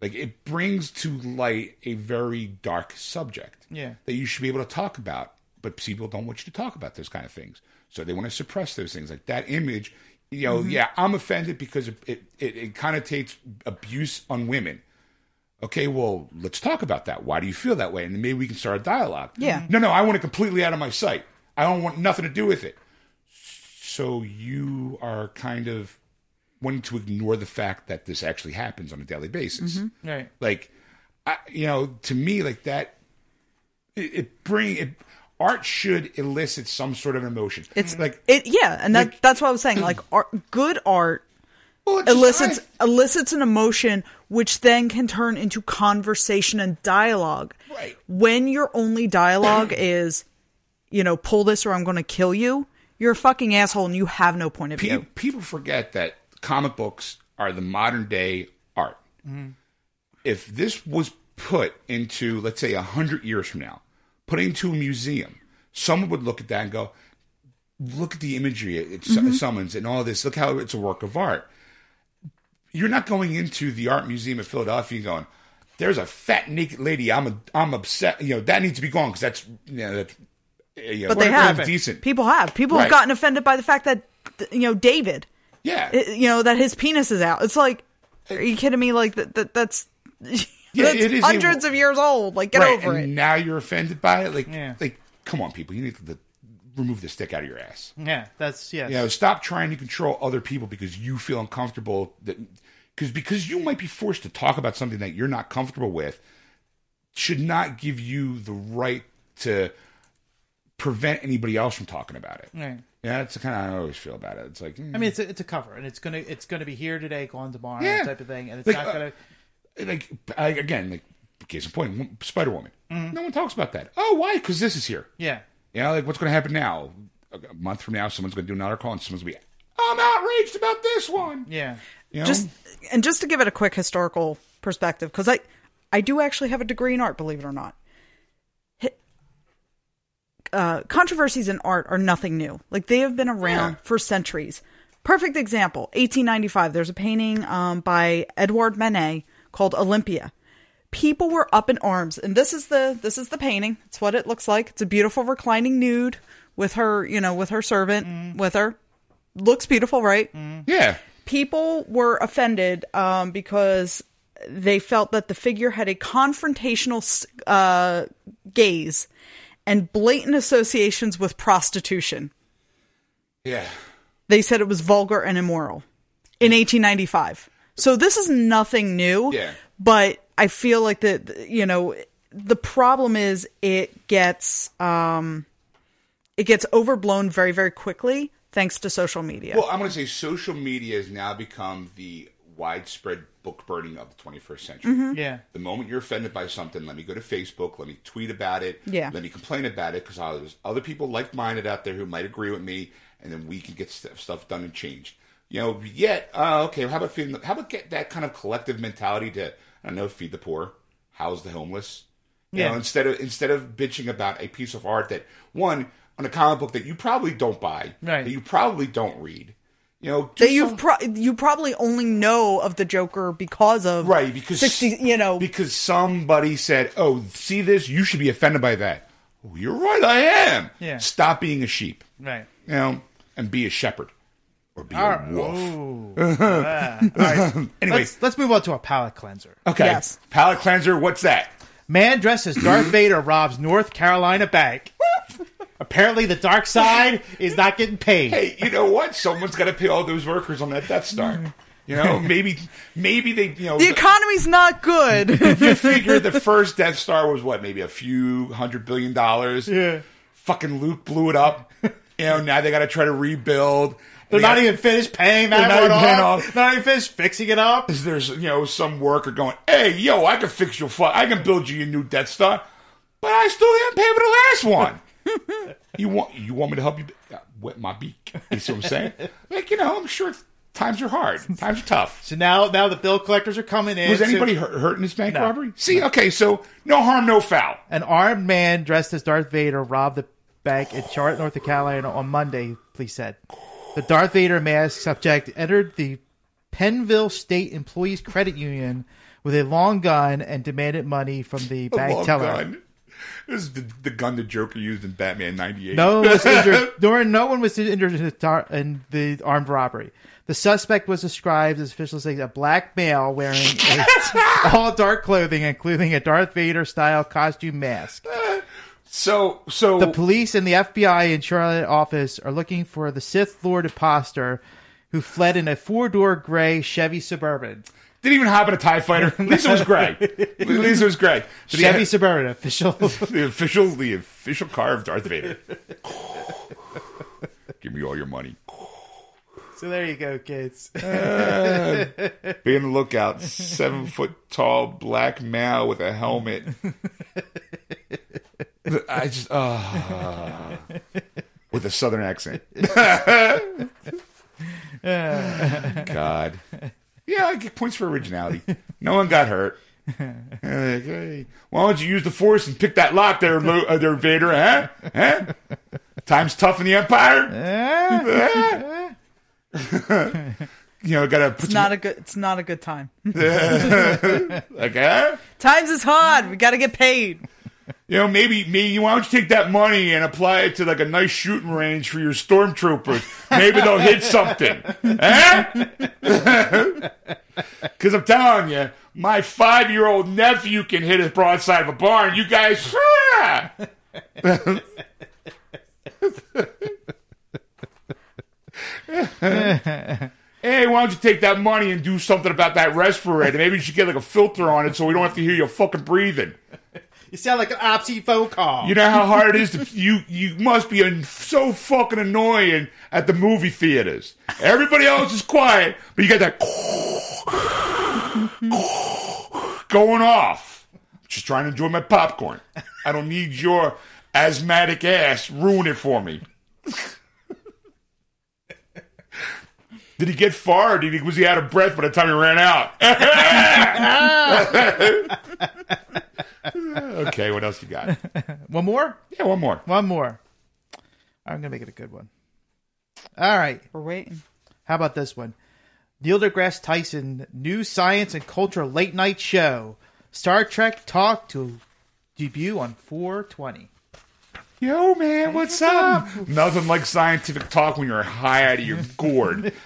like it brings to light a very dark subject Yeah. that you should be able to talk about, but people don't want you to talk about those kind of things. So they want to suppress those things. Like that image, you know, mm-hmm. yeah, I'm offended because it it, it, connotates abuse on women. Okay, well, let's talk about that. Why do you feel that way? And then maybe we can start a dialogue. Yeah. No, no, I want it completely out of my sight. I don't want nothing to do with it. So you are kind of wanting to ignore the fact that this actually happens on a daily basis mm-hmm. Right. like I, you know to me like that it, it bring it art should elicit some sort of emotion It's like it, yeah, and that like- that's what I was saying. Like art, good art well, just- elicits I- elicits an emotion, which then can turn into conversation and dialogue. Right. When your only dialogue is, you know, pull this or I'm going to kill you. You're a fucking asshole, and you have no point of view. people forget that comic books are the modern day art. If this was put into let's say a hundred years from now put into a museum someone would look at that and go look at the imagery it, su- mm-hmm. summons and all this. Look how it's a work of art. You're not going into the art museum of Philadelphia and going, "There's a fat naked lady. I'm a, I'm upset. You know that needs to be gone because that's you know that's you know, But they have decent. People have. People have gotten offended by the fact that you know David, yeah, i- you know that his penis is out. It's like, are you kidding me? Like that, that that's. Yeah, that's it is a- hundreds of years old. Like, get right. over and it. now you're offended by it. Like, Yeah. like, come on, people. You need to, to remove the stick out of your ass. Yeah. That's yeah. You know, stop trying to control other people because you feel uncomfortable. That because because you might be forced to talk about something that you're not comfortable with, should not give you the right to prevent anybody else from talking about it. Right. Yeah, that's the kind of I always feel about it. It's like, mm. I mean, it's a, it's a cover, and it's gonna it's gonna be here today, gone tomorrow, Yeah. type of thing, and it's Like, not uh, gonna. like I, again, like case in point, Spider Woman. Mm-hmm. No one talks about that. Oh, why? Because this is here. Yeah. You know, like what's going to happen now? A a month from now, someone's going to do another call, and someone's going to be, I'm outraged about this one. Yeah. You know? just and just to give it a quick historical perspective because i i do actually have a degree in art believe it or not Hi- uh, controversies in art are nothing new. Like they have been around Yeah. for centuries. Perfect example 1895 there's a painting um, by edouard manet called olympia. People were up in arms and this is the this is the painting. It's what it looks like. It's a beautiful reclining nude with her you know with her servant with her. Looks beautiful right? Yeah. people were offended um, because they felt that the figure had a confrontational uh, gaze and blatant associations with prostitution. Yeah. They said it was vulgar and immoral in 1895. So this is nothing new. Yeah. But I feel like that you know the problem is it gets um, it gets overblown very very quickly thanks to social media. Well, I'm going to say social media has now become the widespread book burning of the 21st century. Mm-hmm. Yeah. The moment you're offended by something, let me go to Facebook, let me tweet about it, Yeah. let me complain about it, because there's other people like minded out there who might agree with me, and then we can get st- stuff done and changed. You know, yet, uh, okay, how about feeding the, how about get that kind of collective mentality to, I don't know, feed the poor, house the homeless? You Yeah. know, instead of instead of bitching about a piece of art that one on a comic book that you probably don't buy, Right. that you probably don't read, you know, that you've pro- you probably only know of the Joker because of right because 60 you know because somebody said, "Oh, see this? You should be offended by that." Oh, you're right, I am. Yeah. Stop being a sheep, Right. you know, and be a shepherd or be All a right. wolf. Ah. All right. Anyway, Let's let's move on to a palate cleanser. okay, Yes. palate cleanser. What's that? Man dressed as Darth Vader robs North Carolina bank. Apparently, the dark side is not getting paid. Hey, you know what? Someone's got to pay all those workers on that Death Star. You know, maybe maybe they you know the economy's not good If you figure the first Death Star was what, maybe a few hundred billion dollars. Yeah. Fucking Luke blew it up. You know, now they got to try to rebuild. They're They not got- even finished paying They're that not one even paying off. off. Not even finished fixing it up. Is there's you know some worker going, "Hey, yo, I can fix your fu- I can build you a new Death Star, but I still didn't pay for the last one. You want you want me to help you uh, wet my beak? You see what I'm saying? Like you know, I'm sure times are hard, times are tough. So now, now the bill collectors are coming in. Was anybody hurt, hurt in this bank No. robbery? See, okay, so no harm, no foul. An armed man dressed as Darth Vader robbed the bank in Charlotte, North Carolina on Monday, police said. The Darth Vader masked subject entered the Penville State Employees Credit Union with a long gun and demanded money from the bank Long teller. gun. This is the, the gun the Joker used in Batman '98. No one was injured. Nor no one was injured in the, in the armed robbery. The suspect was described as officials say a black male wearing all dark clothing, including a Darth Vader style costume mask. So, so The police and the FBI in Charlotte office are looking for the Sith Lord imposter who fled in a four door gray Chevy Suburban. Didn't even hop in a Tie Fighter. At least it was least it was. Did he Chevy have- Suburban official. the official, the official car of Darth Vader. Give me all your money. so there you go, kids. Be on the lookout. Seven foot tall black male with a helmet. I just, uh, with a southern accent. God. Yeah, I get points for originality. No one got hurt. Like, hey, why don't you use the force and pick that lock there, Lu- uh, there Vader? Huh? Huh? Time's tough in the Empire. you know, gotta put it's not a good it's not a good time some, like, huh? times is hard we got to get paid You know, maybe, maybe why don't you take that money and apply it to like a nice shooting range for your stormtroopers? Maybe they'll hit something. Eh? Because I'm telling you, my five year old nephew can hit his broadside of a barn. You guys! Hey, why don't you take that money and do something about that respirator? Maybe you should get like a filter on it so we don't have to hear you fucking breathing. You sound like an Opsy phone call. You know how hard it is to you. You must be an- so fucking annoying at the movie theaters. Everybody else is quiet, but you got that going off. Just trying to enjoy my popcorn. I don't need your asthmatic ass ruin it for me. Did he get far? Or did he, was he out of breath by the time he ran out? okay, what else you got? One more? Yeah, one more. One more. I'm going to make it a good one. All right. we're waiting How about this one? Neil deGrasse Tyson, new science and culture late night show. Star Trek Talk to debut on 420. Yo, man, what's up? Nothing like scientific talk when you're high out of your gourd.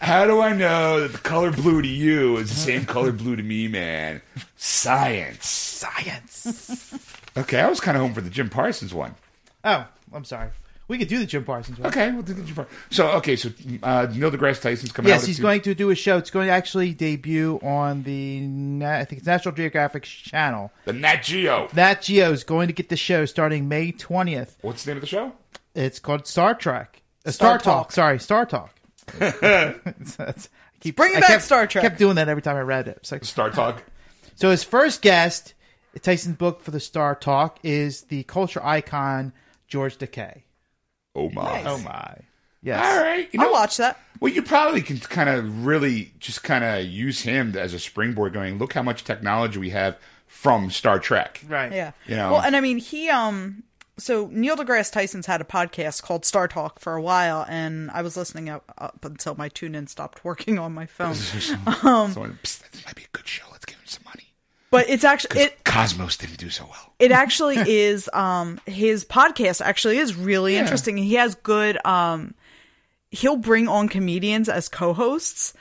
How do I know that the color blue to you is the same color blue to me, man? Science. Science. Okay, I was kind of home for the Jim Parsons one. oh, I'm sorry. We could do the Jim Parsons one. Okay, we'll do the Jim Parsons. So, okay, so uh, Neil deGrasse Tyson's coming out. Yes, he's two- going to do a show. It's going to actually debut on the Na- I think it's National Geographic channel. The Nat Geo. Nat Geo is going to get the show starting May 20th. What's the name of the show? It's called Star Trek. Uh, Star, Star Talk. Talk. Sorry, Star Talk. It's- it's- I keep, Bring I back kept- Star Trek. Kept doing that every time I read it. It's like, Star Talk. so his first guest, Tyson's book for the Star Talk, is the culture icon George Takei. Oh my. Nice. Oh my. Yes. All right. You know, I'll watch that. Well, you probably can kind of really just kind of use him as a springboard. Going, look how much technology we have from Star Trek. Right. Yeah. You know. Well, and I mean, he um. So Neil deGrasse Tyson's had a podcast called Star Talk for a while, and I was listening up, up until my TuneIn stopped working on my phone. Someone, Psst, this might be a good show. Let's give him some money. But it's actually it Cosmos didn't do so well. it actually is um his podcast actually is really Yeah. interesting. He has good um he'll bring on comedians as co-hosts.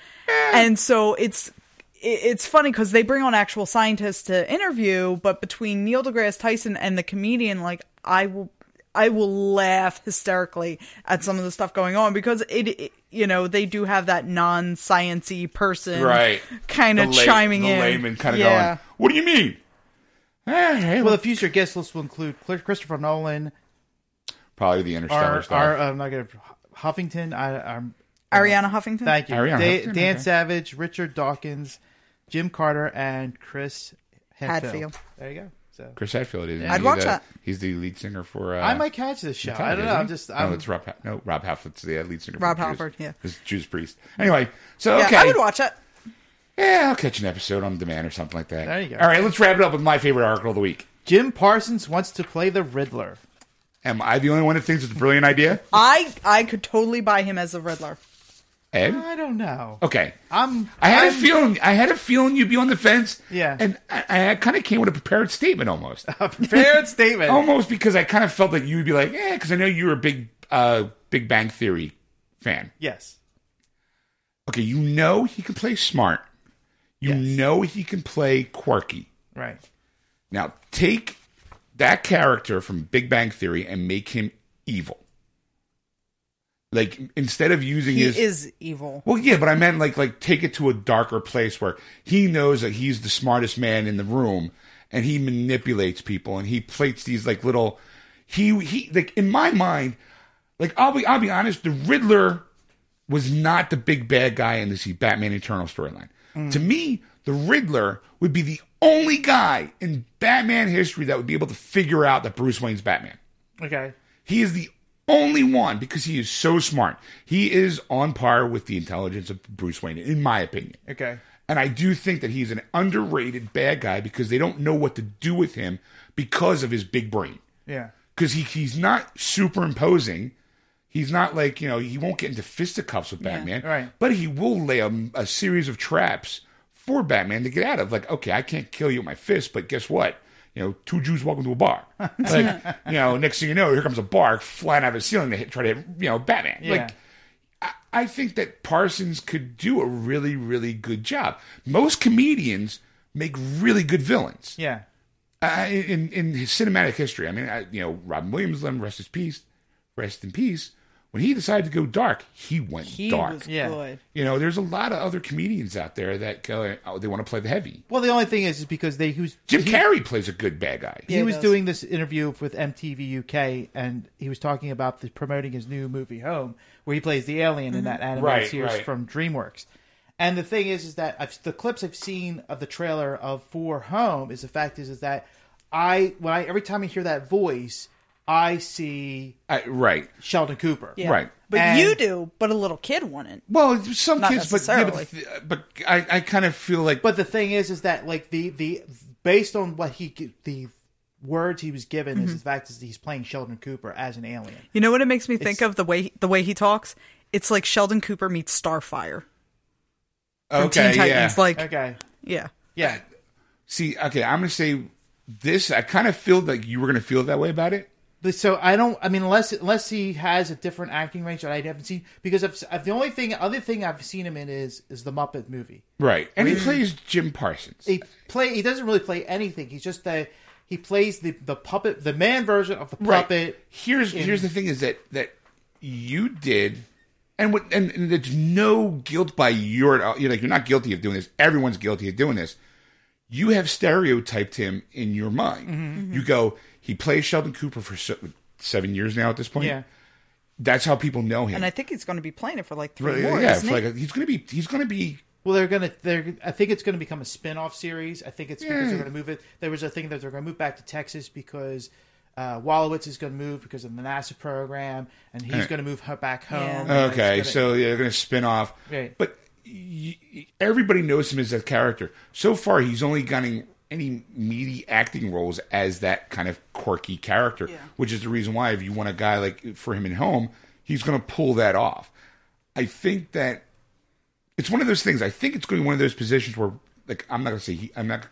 And so it's it's funny because they bring on actual scientists to interview, but between Neil deGrasse Tyson and the comedian, like I will, I will laugh hysterically at some of the stuff going on because it, it you know, they do have that non-sciency person, Right. kind of lay- chiming the in, layman kind of yeah. going, "What do you mean?" Eh, hey, Well, the future guest list will include Christopher Nolan, probably the interstellar our, stuff. our I'm not gonna Huffington. I, I'm Arianna Huffington. thank you. Arianna Da- Huffington, Dan okay. Savage, Richard Dawkins, Jim Carter, and Chris Hadfield. Hadfield. There you go. So Chris Hadfield is. I'd watch the- that. He's the lead singer for. Uh, I might catch this show. I don't know. I'm just. no, I'm, it's Rob. Ha- no, Rob Halford's the uh, lead singer. Rob Halford, yeah. This Judas Priest. Anyway, so Yeah, okay, I would watch it. yeah, I'll catch an episode on demand or something like that. There you go. All right, let's wrap it up with my favorite article of the week. Jim Parsons wants to play the Riddler. Am I the only one that thinks it's a brilliant idea? I I could totally buy him as a Riddler. I don't know. Okay. I'm. I had a I'm- feeling. I had a feeling you'd be on the fence. Yeah. and I, I kind of came with a prepared statement almost, a prepared statement. almost because I kind of felt like you would be like, eh, because I know you're a big, uh, Big Bang Theory fan. Yes. Okay, you know he can play smart. You Yes. know he can play quirky. Right. Now take that character from Big Bang Theory and make him evil. Like instead of using He his is evil. Well, yeah, but I meant like like take it to a darker place where he knows that he's the smartest man in the room and he manipulates people and he plates these like little he he like in my mind like I'll be I'll be honest, the Riddler was not the big bad guy in this Batman Eternal storyline. Mm. To me, the Riddler would be the only guy in Batman history that would be able to figure out that Bruce Wayne's Batman. Okay. He is the only one because he is so smart. He is on par with the intelligence of Bruce Wayne, in my opinion. Okay. And I do think that he's an underrated bad guy because they don't know what to do with him because of his big brain. Yeah. Because he, he's not superimposing. He's not like, you know, he won't get into fisticuffs with Batman. right. But he will lay a, a series of traps for Batman to get out of. Like, okay, I can't kill you with my fist, but guess what? You know, two Jews walk into a bar. Like, you know, next thing you know, here comes a bark flying out of the ceiling to hit, try to hit, you know, Batman. Yeah. Like, I, I think that Parsons could do a really, really good job. Most comedians make really good villains Yeah. uh, in in his cinematic history. I mean, I, you know, Robin Williams, rest his peace, rest in peace. When he decided to go dark, he went He dark. was Yeah. good. You know, there's a lot of other comedians out there that go, oh, they want to play the heavy. Well, the only thing is, is because they he was Jim he, Carrey plays a good bad guy. he Yeah, he was does. doing this interview with MTV UK, and he was talking about the, promoting his new movie Home, where he plays the alien in mm-hmm. that animated Right, series right. from DreamWorks. And the thing is, is that I've, the clips I've seen of the trailer of For Home is the fact is, is that I when I every time I hear that voice, I see Uh, right. Sheldon Cooper. Yeah. Right. But And- you do, but a little kid wouldn't. Well, some Not kids, but, yeah, but, necessarily. but I, I kind of feel like, But the thing is, is that like the the based on what he the words he was given Mm-hmm. is the fact is that he's playing Sheldon Cooper as an alien. You know what it makes me think It's- of the way the way he talks? It's like Sheldon Cooper meets Starfire from okay, Teen Titans. yeah. Like, Okay. yeah, Yeah. See, okay, I'm going to say this. I kind of feel like you were going to feel that way about it. But so I don't. I mean, unless unless he has a different acting range that I haven't seen, because I've, I've, the only thing, other thing I've seen him in is is the Muppet movie. Right. And he plays Jim Parsons. He play. He doesn't really play anything. He's just the he plays the the puppet, the man version of the puppet. Here's in- here's the thing: is that that you did, and what and, and there's no guilt by your you're like you're not guilty of doing this. Everyone's guilty of doing this. You have stereotyped him in your mind. Mm-hmm. You go, he plays Sheldon Cooper for se- seven years now at this point. Yeah. That's how people know him. And I think he's going to be playing it for like three Really, more. yeah, isn't he? like a- he's gonna be he's gonna be Well, they're gonna. They're. I think it's gonna become a spin-off series. I think it's because Yeah. they're gonna move it. There was a thing that they're gonna move back to Texas because uh, Wolowitz is gonna move because of the NASA program, and he's Right. gonna move ho- back home. Yeah. okay. gonna- so yeah, they're gonna spin off. Right. But y- y- everybody knows him as that character. So far, he's only gotten any meaty acting roles as that kind of quirky character, Yeah. which is the reason why if you want a guy like for him in home, he's going to pull that off. I think that it's one of those things. I think it's going to be one of those positions where, like, I'm not going to say he, I'm not.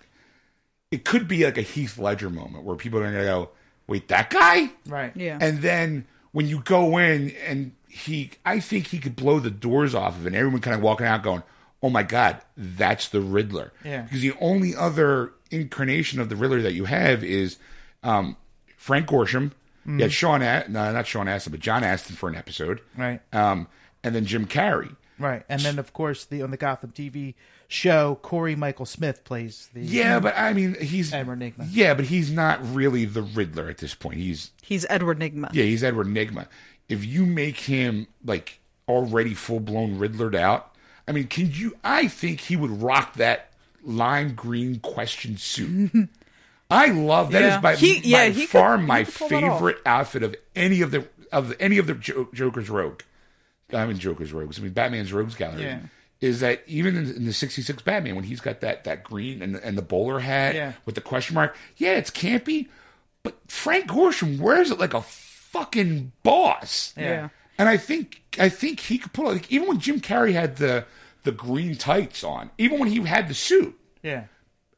It could be like a Heath Ledger moment where people are going to go, "Wait, that guy?" right. yeah. And then when you go in and he, I think he could blow the doors off of it. And everyone kind of walking out going, "Oh my god, that's the Riddler." Yeah. Because the only other incarnation of the Riddler that you have is um, Frank Gorshin. Mm-hmm. You had Sean, A- no, not Sean Astin, but John Astin for an episode. Right. Um, and then Jim Carrey. Right. And then of course the on the Gotham TV show, Cory Michael Smith plays the Yeah, but I mean, he's Edward Nygma. Yeah, but he's not really the Riddler at this point. He's he's Edward Nygma. Yeah, he's Edward Nygma. If you make him like already full blown Riddlered out, I mean, can you? I think he would rock that lime green question suit. I love that. Is Yeah. by, He- yeah, by he far he my could off. favorite outfit of any of the of any of the Joker's Rogue. I mean Joker's Rogues. I mean Batman's Rogues Gallery. Yeah. Is that even in, the '66 Batman when he's got that that green and and the bowler hat with the question mark? Yeah, it's campy, but Frank Gorshin wears it like a fucking boss. Yeah. And I think I think he could pull it. Like, even when Jim Carrey had the the green tights on, even when he had the suit Yeah.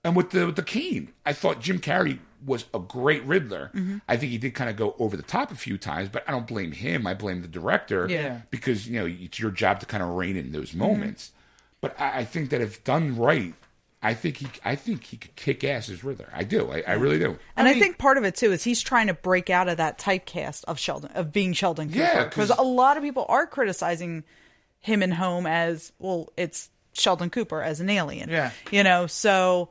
and with the with the cane, I thought Jim Carrey was a great Riddler. Mm-hmm. I think he did kind of go over the top a few times, but I don't blame him. I blame the director. Yeah. Because you know it's your job to kind of rein in those Mm-hmm. moments. But I, I think that if done right, I think he I think he could kick ass as Riddler. I do. I, I really do. And I, mean- think part of it too is he's trying to break out of that typecast of Sheldon of being Sheldon Cooper Yeah, because 'cause- a lot of people are criticizing him in Home as well. It's Sheldon Cooper as an alien. Yeah. you know. So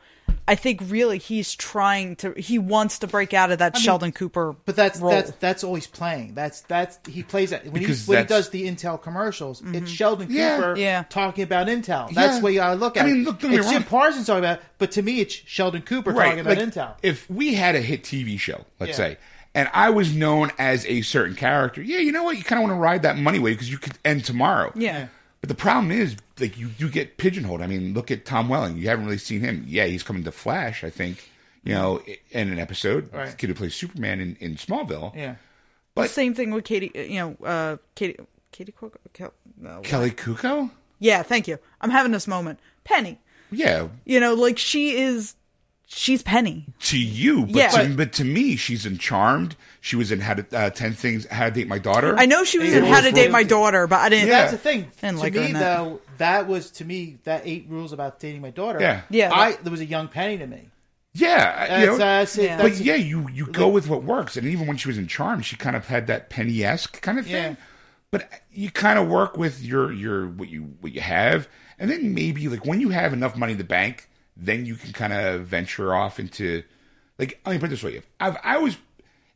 I think really he's trying to he wants to break out of that Sheldon Cooper. But that's role. that's that's all he's playing. That's that's he plays that when, he, when he does the Intel commercials. It's Sheldon Yeah. Cooper Mm-hmm. Yeah. talking about Intel. That's Yeah. what you gotta look at. I mean, look, don't get it's Jim. Parsons talking about, it, but to me, it's Sheldon Cooper talking about like, Intel. If we had a hit TV show, let's Yeah. say, and I was known as a certain character, yeah, you know what? You kind of want to ride that money wave because you could end tomorrow. Yeah. But the problem is, like, you do get pigeonholed. I mean, look at Tom Welling. You haven't really seen him. Yeah, he's coming to Flash, I think, you know, in an episode. Right. The kid who plays Superman in, in Smallville. yeah. But Same thing with Katie. You know, uh, Katie. Katie Cook. Kel- no. Kelly Cuoco? Yeah, thank you. I'm having this moment. Penny. Yeah, You know, like she is. She's Penny. to you. But, Yeah. to, But- but to me, she's in Charmed. She was in How to, uh, 10 Things, How to Date My Daughter. I know she was Yeah. in How to Date My Daughter, but I didn't. Yeah. That's the thing. Didn't to like me, that. though, that was to me that eight rules about dating my daughter. Yeah. Yeah. I there was a young Penny to me. yeah. That's, you know, that's it. Yeah. But yeah, you you go with what works, and even when she was in Charm, she kind of had that Penny esque kind of thing. Yeah. But you kind of work with your your what you what you have, and then maybe like when you have enough money in the bank, then you can kind of venture off into like let me put it this way: if I've, I was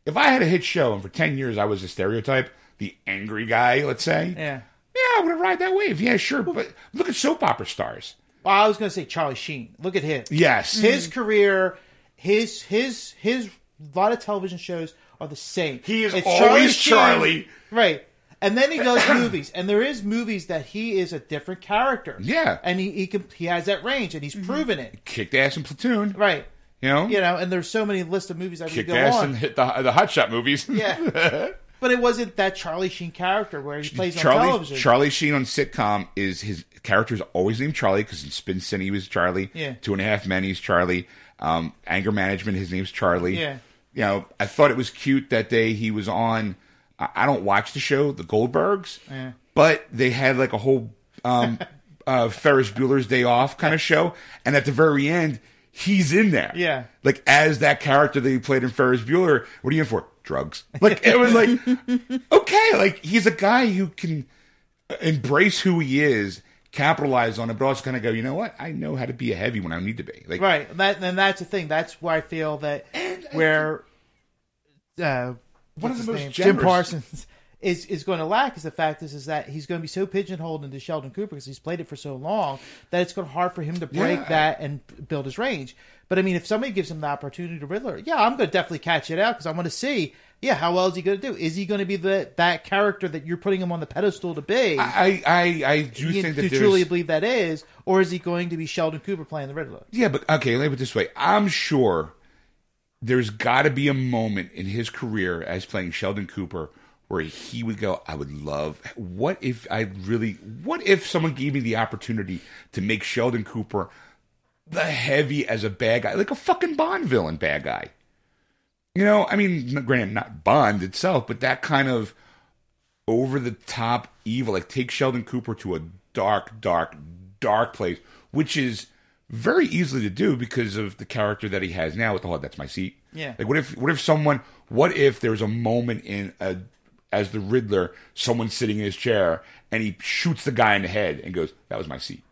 if I had a hit show and for ten years I was a stereotype, the angry guy, let's say, Yeah. yeah, I would have ride that wave. Yeah, sure. But look at soap opera stars. Well, I was going to say Charlie Sheen. Look at him. Yes, His career, his his his a lot of television shows are the same. He is It's always Sheen, Charlie. right? And then he does movies, and there is movies that he is a different character. Yeah. and he he can, he has that range, and he's Mm-hmm. proven it. kicked ass in Platoon. Right. You know, You know, and there's so many list of movies we kicked go ass on. and hit the the hot shot movies. Yeah. But it wasn't that Charlie Sheen character where he plays on Charlie television. Charlie Sheen on sitcom is his character is always named Charlie because in Spin City he was Charlie. Yeah. Two and a Half Men he's Charlie. Um, Anger Management his name's Charlie. Yeah. You know, I thought it was cute that day he was on. I don't watch the show, The Goldbergs, Yeah. but they had like a whole um, uh, Ferris Bueller's Day Off kind of show, and at the very end. He's in there, Yeah. Like as that character that he played in Ferris Bueller. What are you in for? Drugs. Like it was like, okay, like he's a guy who can embrace who he is, capitalize on it, but also kind of go, you know what? I know how to be a heavy when I need to be. Like, Right. and That and that's the thing. That's where I feel that where uh, One of the most? Jim Parsons is is going to lack is the fact is is that he's going to be so pigeonholed into Sheldon Cooper because he's played it for so long that it's going to hard for him to break Yeah. that and build his range. But I mean, if somebody gives him the opportunity to Riddler, yeah, I'm going to definitely catch it out because I want to see, yeah, how well is he going to do? Is he going to be the that character that you're putting him on the pedestal to be? I, I, I do you, think that truly believe that is, or is he going to be Sheldon Cooper playing the Riddler? Yeah, but okay, let me put it this way. I'm sure there's got to be a moment in his career as playing Sheldon Cooper where he would go, I would love, what if I really, what if someone gave me the opportunity to make Sheldon Cooper the heavy as a bad guy, like a fucking Bond villain bad guy? You know, I mean, granted, not Bond itself, but that kind of over the top evil. Like take Sheldon Cooper to a dark, dark, dark place, which is very easily to do because of the character that he has now with the whole that's my seat. Yeah. Like what if what if someone what if there's a moment in a as the Riddler, someone sitting in his chair and he shoots the guy in the head and goes, That was my seat.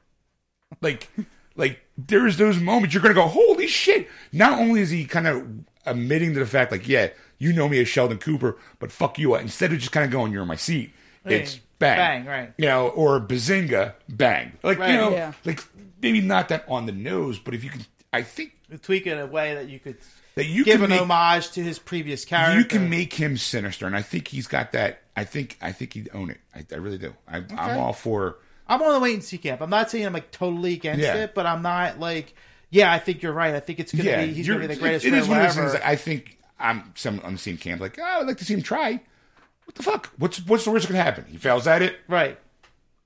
Like like there's those moments you're gonna go, Holy shit. Not only is he kind of admitting to the fact, like, yeah, you know me as Sheldon Cooper, but fuck you. Instead of just kind of going, You're in my seat, it's bang. Bang, right. You know, or bazinga, bang. Like, Right. you know, Yeah. like maybe not that on the nose, but if you can I think Tweak it in a way that you could that you give an make, homage to his previous character. you can make him sinister, and I think he's got that. I think I think he'd own it. I, I really do. I, I'm all for. I'm on the wait and see camp. I'm not saying I'm like totally against Yeah. it, but I'm not like, yeah, I think you're right. I think it's gonna Yeah, be he's gonna be the greatest It, it is one of those things. That I think I'm some on the same camp. Like, oh, I'd like to see him try. What the fuck? What's what's the worst that can happen? He fails at it. right?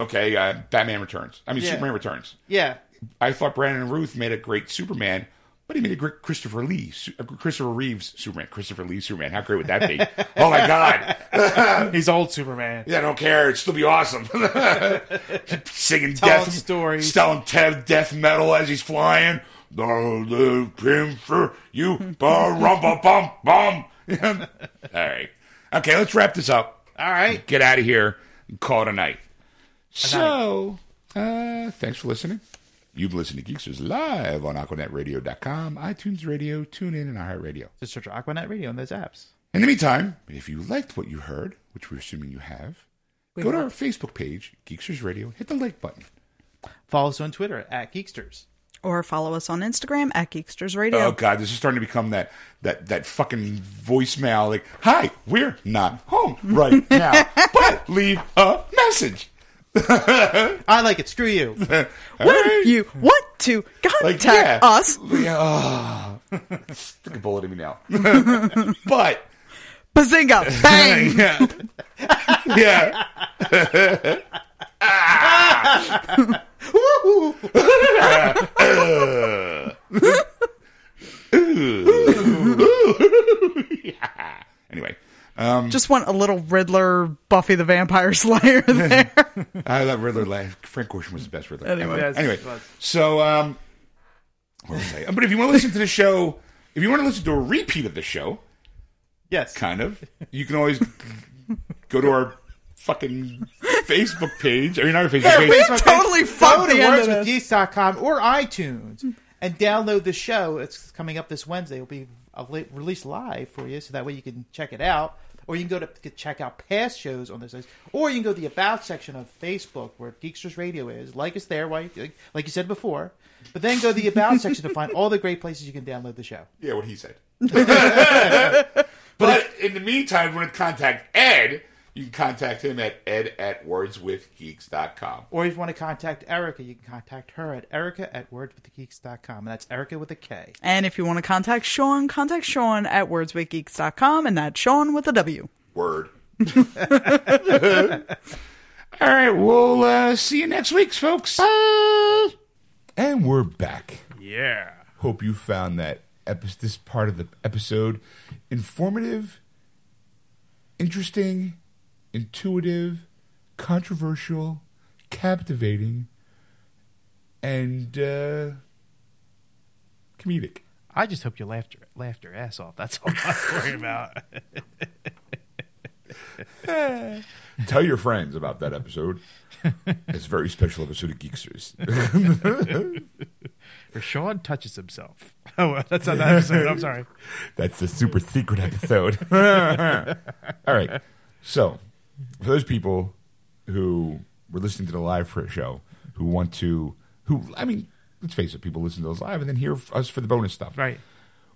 Okay, uh, Batman Returns. I mean, Yeah. Superman Returns. Yeah, I thought Brandon Routh made a great Superman, but he made a great Christopher Lee, uh, Christopher Reeves Superman, Christopher Lee Superman. How great would that be? oh my god! he's old Superman. Yeah, I don't care. It'd still be awesome. Singing Telling death stories. telling Ted death metal as he's flying. The the cream for you, bum bum bum. All right, okay, let's wrap this up. All right, Get out of here and call it a night. So, uh, thanks for listening. You've listened to Geeksters live on AquanetRadio.com, iTunes Radio, TuneIn, and iHeartRadio. just search Aquanet Radio on those apps. In the meantime, if you liked what you heard, which we're assuming you have, go to our Facebook page, Geeksters Radio, hit the like button. Follow us on Twitter at Geeksters. Or follow us on Instagram at Geeksters Radio. Oh god, this is starting to become that that that fucking voicemail like, "Hi, we're not home right now, but leave a message." I like it. Screw you. When right. you want to contact like yeah. us, Yeah, oh. Stick a bullet in me now. but bazinga, bang! yeah, yeah. anyway, um, Just want a little Riddler, Buffy the Vampire Slayer there. I love Riddler. laugh. Frank Gorshin was the best Riddler. Anyway. ever. Yes, anyway, it so um, what was I? But if you want to listen to the show, if you want to listen to a repeat of the show, Yes. kind of, you can always go to our fucking Facebook page. I mean, not our Facebook page. we Facebook page, totally Go fucked to the end of this. wordswithgeeks.com or iTunes and download the show. It's coming up this Wednesday. It'll be li- released live for you, so that way you can check it out. Or you can go to, to check out past shows on this site. Or you can go to the About section of Facebook where Geeksters Radio is. Like us there, like, like you said before. But then go to the About section to find all the great places you can download the show. Yeah, what he said. but in the meantime, we're want to contact Ed, you can contact him at ed at wordswithgeeks.com. Or if you want to contact Erica, you can contact her at erica at wordswithgeeks.com. And that's Erica with a K. and if you want to contact Sean, contact Sean at wordswithgeeks.com, and that's Sean with a W. Word. All right, we'll uh, see you next week, folks. And we're back. Yeah. Hope you found that epi- this part of the episode informative, interesting, intuitive, controversial, captivating, and uh, comedic. I just hope you laughed your, laughed your ass off. That's all I'm worried about. Tell your friends about that episode. it's a very special episode of Geeksters. Or Sean touches himself. Oh, that's not that episode. I'm sorry. That's the super secret episode. All right. So, for those people who were listening to the live for show who want to, who I mean, let's face it, people listen to those live and then hear us for the bonus stuff. Right.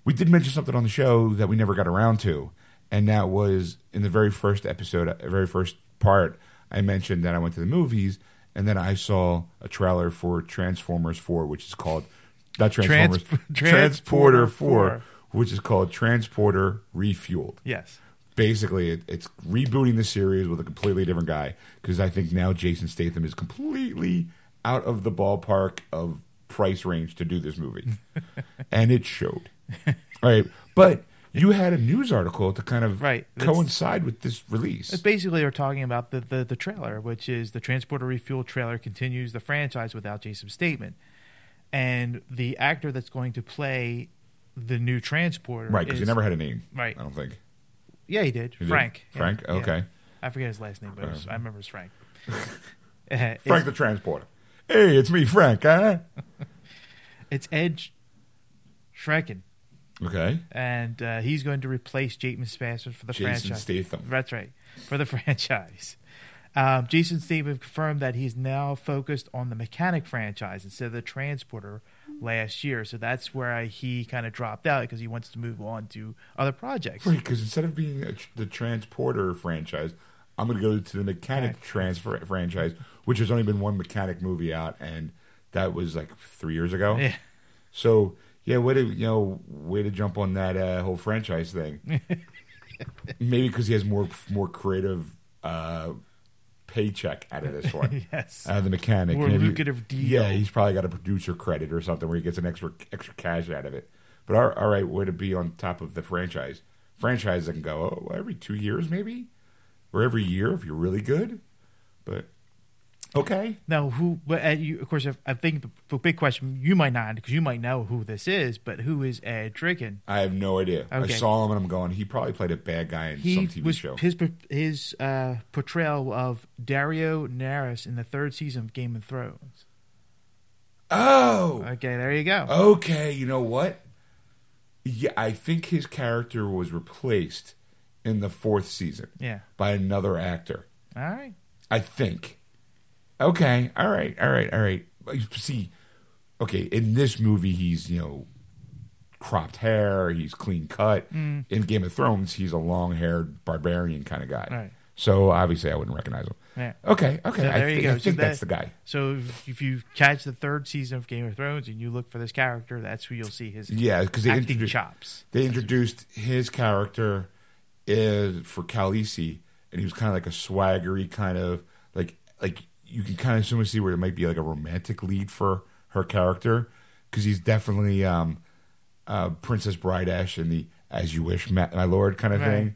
We did mention something on the show that we never got around to, and that was in the very first episode, uh, very first part. I mentioned that I went to the movies, and then I saw a trailer for Transformers Four, which is called not Transformers, Trans- Transporter Transporter Four, 4. which is called Transporter Refueled Yes. Basically it, it's rebooting the series with a completely different guy because I think now Jason Statham is completely out of the ballpark of price range to do this movie, and it showed. Right, but you had a news article to kind of Right, coincide with this release. It's basically we're talking about the, the, the trailer, which is the Transporter Refuel trailer continues the franchise without Jason Statham. And the actor that's going to play the new Transporter. Right, because he never had a name. Right. I don't think. Yeah, he did. He did? Frank. Yeah, Frank? yeah. Okay. I forget his last name, but was- I remember it's Frank. Frank it's, the Transporter. Hey, it's me, Frank. Huh? it's Ed Skrein. Okay. And uh, he's going to replace Jason Statham for the Jason franchise. Statham. That's right, for the franchise. Um, Jason Statham confirmed that he's now focused on the mechanic franchise instead of the transporter last year. So that's where I, he kind of dropped out because he wants to move on to other projects. Right, because instead of being a, the Transporter franchise, I'm going to go to the Mechanic Right. Transfer franchise, which has only been one Mechanic movie out, and that was like three years ago. Yeah. So yeah, way to you know way to jump on that uh, whole franchise thing. Maybe because he has more more creative uh, paycheck out of this one. Yes. Out of the mechanic, More Maybe- lucrative deal. Yeah, he's probably got a producer credit or something where he gets an extra extra cash out of it. But all, all right, way to be on top of the franchise. Franchise that can go oh, every two years maybe, or every year if you're really good. But okay, Now, who? But uh, you, of course, if, I think the, the big question you might not because you might know who this is, but who is Ed Skrein? I have no idea. Okay. I saw him and I'm going. He probably played a bad guy in He some TV was show. his his uh, portrayal of Daario Naharis in the third season of Game of Thrones. oh, Okay, there you go. okay. You know what? Yeah, I think his character was replaced in the fourth season Yeah. by another actor. All right. I think. Okay. All right. All right. All right. You See, okay. In this movie, he's you know cropped hair. He's clean cut. Mm. In Game of Thrones, he's a long haired barbarian kind of guy. Right. So obviously, I wouldn't recognize him. Yeah. Okay. Okay. So I there you think, go. I So think that- that's the guy. So if, if you catch the third season of Game of Thrones and you look for this character, that's who you'll see his Yeah, because they introduced chops. they introduced his character is for Khaleesi, and he was kind of like a swaggery kind of like like you can kind of see where it might be like a romantic lead for her character because he's definitely um, uh, Princess Brideash in the "As You Wish, My Lord" kind of Right. thing.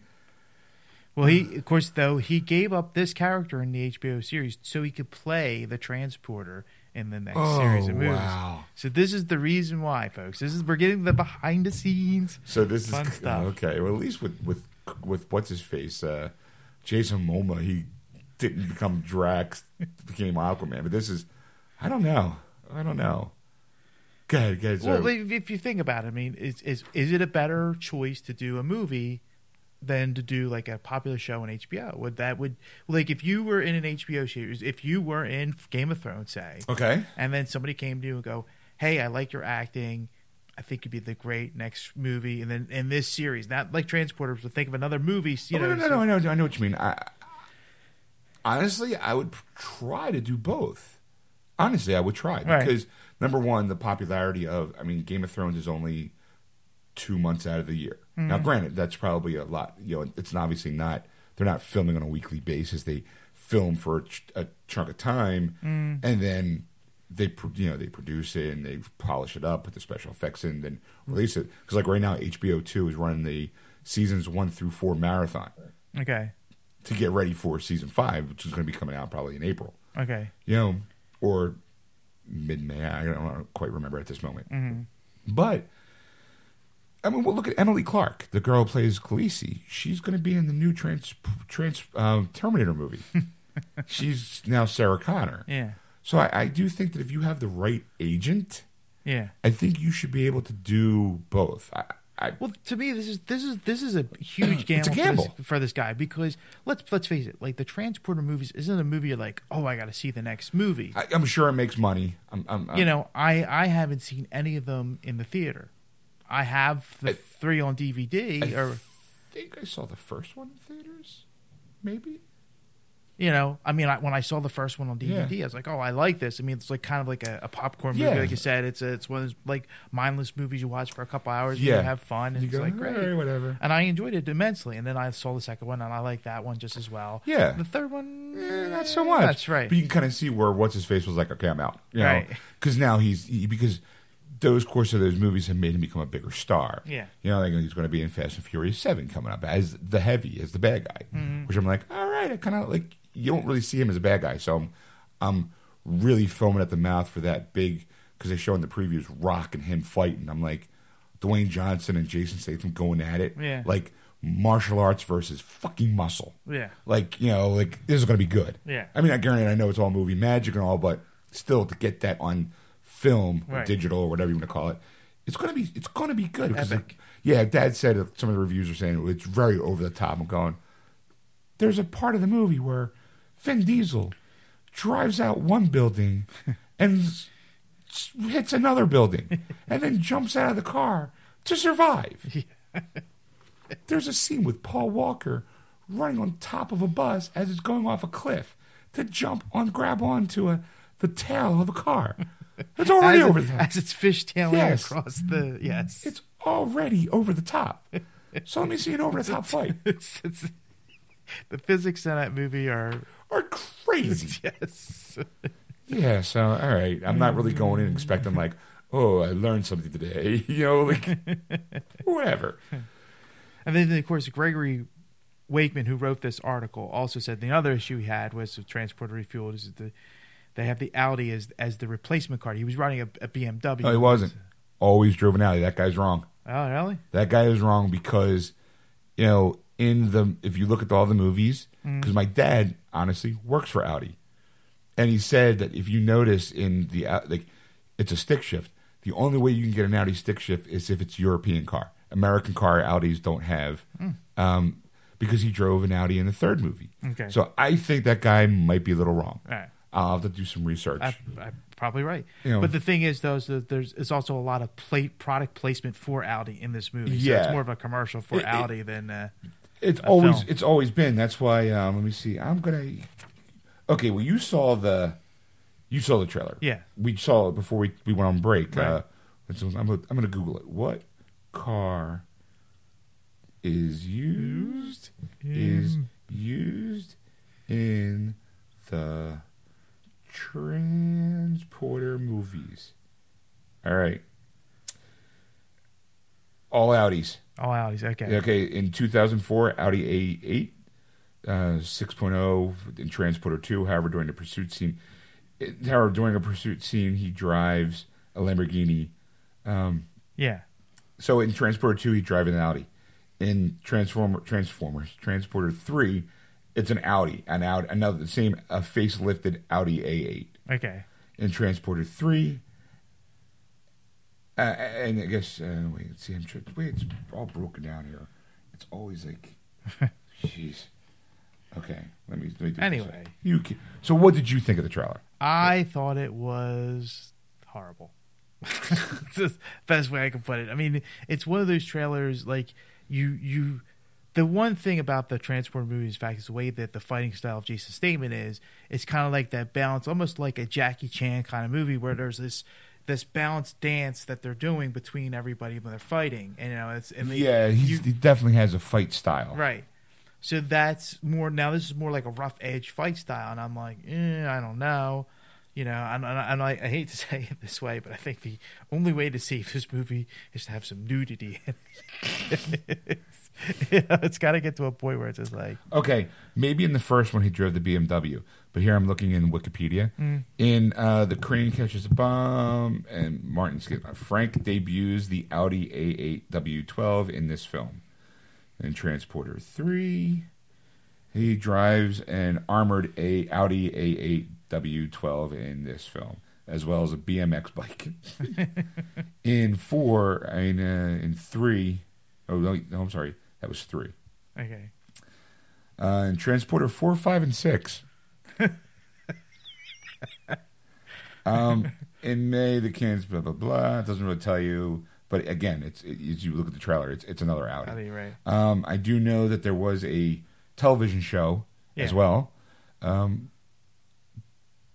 Well, he of course though he gave up this character in the HBO series so he could play the transporter in the next series of movies. Oh, wow! So this is the reason why, folks. This is we're getting the behind the scenes. So this Fun is stuff. okay. Well, at least with with with what's his face, uh, Jason Momoa, he didn't become Drax, became Aquaman. But this is, I don't know. I don't know. Go ahead, go ahead. Well, sorry. if if you think about it, I mean, is is is it a better choice to do a movie than to do like a popular show on HBO? Would that would like if you were in an HBO series, if you were in Game of Thrones, say, okay. and then somebody came to you and go, "Hey, I like your acting. I think you'd be the great next movie." And then in this series, not like Transporters, but think of another movie. You Oh, know, no, no, so- no, I know, I know what you mean. I, honestly, I would try to do both. Honestly, I would try Right. because number one, the popularity of, I mean, Game of Thrones is only two months out of the year. Mm-hmm. Now, granted, that's probably a lot. You know, it's obviously not. They're not filming on a weekly basis. They film for a, ch- a chunk of time, Mm. and then they, you know, they produce it and they polish it up, put the special effects in, then release it. Because like right now, HBO two is running the seasons one through four marathon Okay, to get ready for season five, which is going to be coming out probably in April. okay, You know, or mid May. I don't quite remember at this moment. Mm-hmm. But I mean, well, look at Emily Clarke, the girl who plays Khaleesi. She's going to be in the new trans, trans um, Terminator movie. She's now Sarah Connor. yeah, So I, I do think that if you have the right agent, yeah, I think you should be able to do both. I, I, Well, to me, this is this is this is a huge gamble, a gamble. For, this, for this guy because let's let's face it, like the Transporter movies isn't a movie you're like, oh, I got to see the next movie. I, I'm sure it makes money. I'm, I'm, you know, I I haven't seen any of them in the theater. I have the I- three on DVD, I or think I saw the first one in theaters. Maybe. You know, I mean, I, when I saw the first one on DVD, Yeah. I was like, oh, I like this. I mean, it's like kind of like a, a popcorn movie, Yeah. like you said. It's a, it's one of those like mindless movies you watch for a couple hours, and Yeah. you have fun, and You it's go, like great. whatever. And I enjoyed it immensely. And then I saw the second one, and I like that one just as well. Yeah. The third one, Eh, not so much. That's right. But you can kind of see where what's his face was like. Okay, I'm out. You know? Right. Because now he's he, because those course of those movies have made him become a bigger star. Yeah. You know, like he's going to be in Fast and Furious Seven coming up as the heavy, as the bad guy. Mm-hmm. Which I'm like, all right. I kind of like you don't really see him as a bad guy, so I'm, I'm really foaming at the mouth for that big because they show in the previews Rock and him fighting. I'm like, Dwayne Johnson and Jason Statham going at it. Yeah. Like martial arts versus fucking muscle. Yeah. Like, you know, like this is going to be good. Yeah. I mean, I guarantee I know it's all movie magic and all, but still to get that on film or Right. digital or whatever you want to call it, it's going to be it's going to be good because Epic. yeah, Dad said some of the reviews are saying it's very over the top. I'm going. There's a part of the movie where Vin Diesel drives out one building and hits another building and then jumps out of the car to survive. There's a scene with Paul Walker running on top of a bus as it's going off a cliff to jump on, grab onto a the tail of a car. It's already as, over it- the top. as it's fishtailing Yes. across the yes. It's already over the top. So let me see an over the top fight. It's, it's, the physics in that movie are Are crazy. yes. Yeah, so all right. I'm not really going in expecting like, oh, I learned something today. You know, like whatever. And then, of course, Gregory Wakeman, who wrote this article, also said the other issue he had was with transporter refueled is the, they have the Audi as as the replacement car. He was running a, a BMW. No, he wasn't. Always drove an Audi. That guy's wrong. Oh, really? That guy is wrong because, you know, in the if you look at all the movies, because my dad honestly works for Audi, and he said that if you notice in the like, it's a stick shift. The only way you can get an Audi stick shift is if it's European car. American car Audis don't have, um, because he drove an Audi in the third movie. Okay. So I think that guy might be a little wrong. Right. I'll have to do some research. I, I, probably right. You know. but the thing is, though, is that there's it's also a lot of plate product placement for Audi in this movie. So it's more of a commercial for It- it- Audi than. Uh, It's a always film. it's always been. That's why. Um, let me see. I'm gonna. Okay. Well, you saw the, you saw the trailer. Yeah. We saw it before we, we went on break. Right. Uh, so I'm gonna, I'm gonna Google it. What car is used is used in the transporter movies? All right. All Audis. all Audis. Okay. Okay, in 2004, Audi A8, uh, 6.0 in Transporter 2. However, during the pursuit scene, it- however, during a pursuit scene, he drives a Lamborghini. Um, Yeah. so in Transporter 2, he's driving an Audi. In Transformer, Transformers, Transporter 3, it's an Audi, an Audi, another the same a facelifted Audi A8 Okay. in Transporter Three. Uh, and I guess uh, wait, see, I'm sure wait, it's all broken down here. It's always like, jeez. Okay, let me. Let me do this. Anyway. you. Can, so, what did you think of the trailer? I thought it was horrible. it's the best way I can put it. I mean, it's one of those trailers like you you. The one thing about the Transporter movies, in fact, is the way that the fighting style of Jason Statham is. It's kind of like that balance, almost like a Jackie Chan kind of movie, where there's this this balanced dance that they're doing between everybody when they're fighting. And you know, it's yeah, you- he definitely has a fight style. Right. So that's more now. This is more like a rough edge fight style, and I'm like, eh, I don't know, you know. And, and, and I, I hate to say it this way, but I think the only way to save this movie is to have some nudity. it's, you know, it's got to get to a point where it's just like, Okay, maybe in the first one he drove the BMW, but here I'm looking in Wikipedia. In uh, the crane catches a bomb, and Martin skip- Frank debuts the Audi A8 W12 in this film. In Transporter Three, he drives an armored A Audi A8 W12 in this film, as well as a BMX bike. In four, I mean, uh, in three, oh no, no, I'm sorry, that was three. Okay. Uh, in Transporter four, five, and six. um, in May, the cans, blah blah blah. It doesn't really tell you, but again, it's it, as you look at the trailer, it's it's another Audi. I think you're right. Um, I do know that there was a television show as well, um,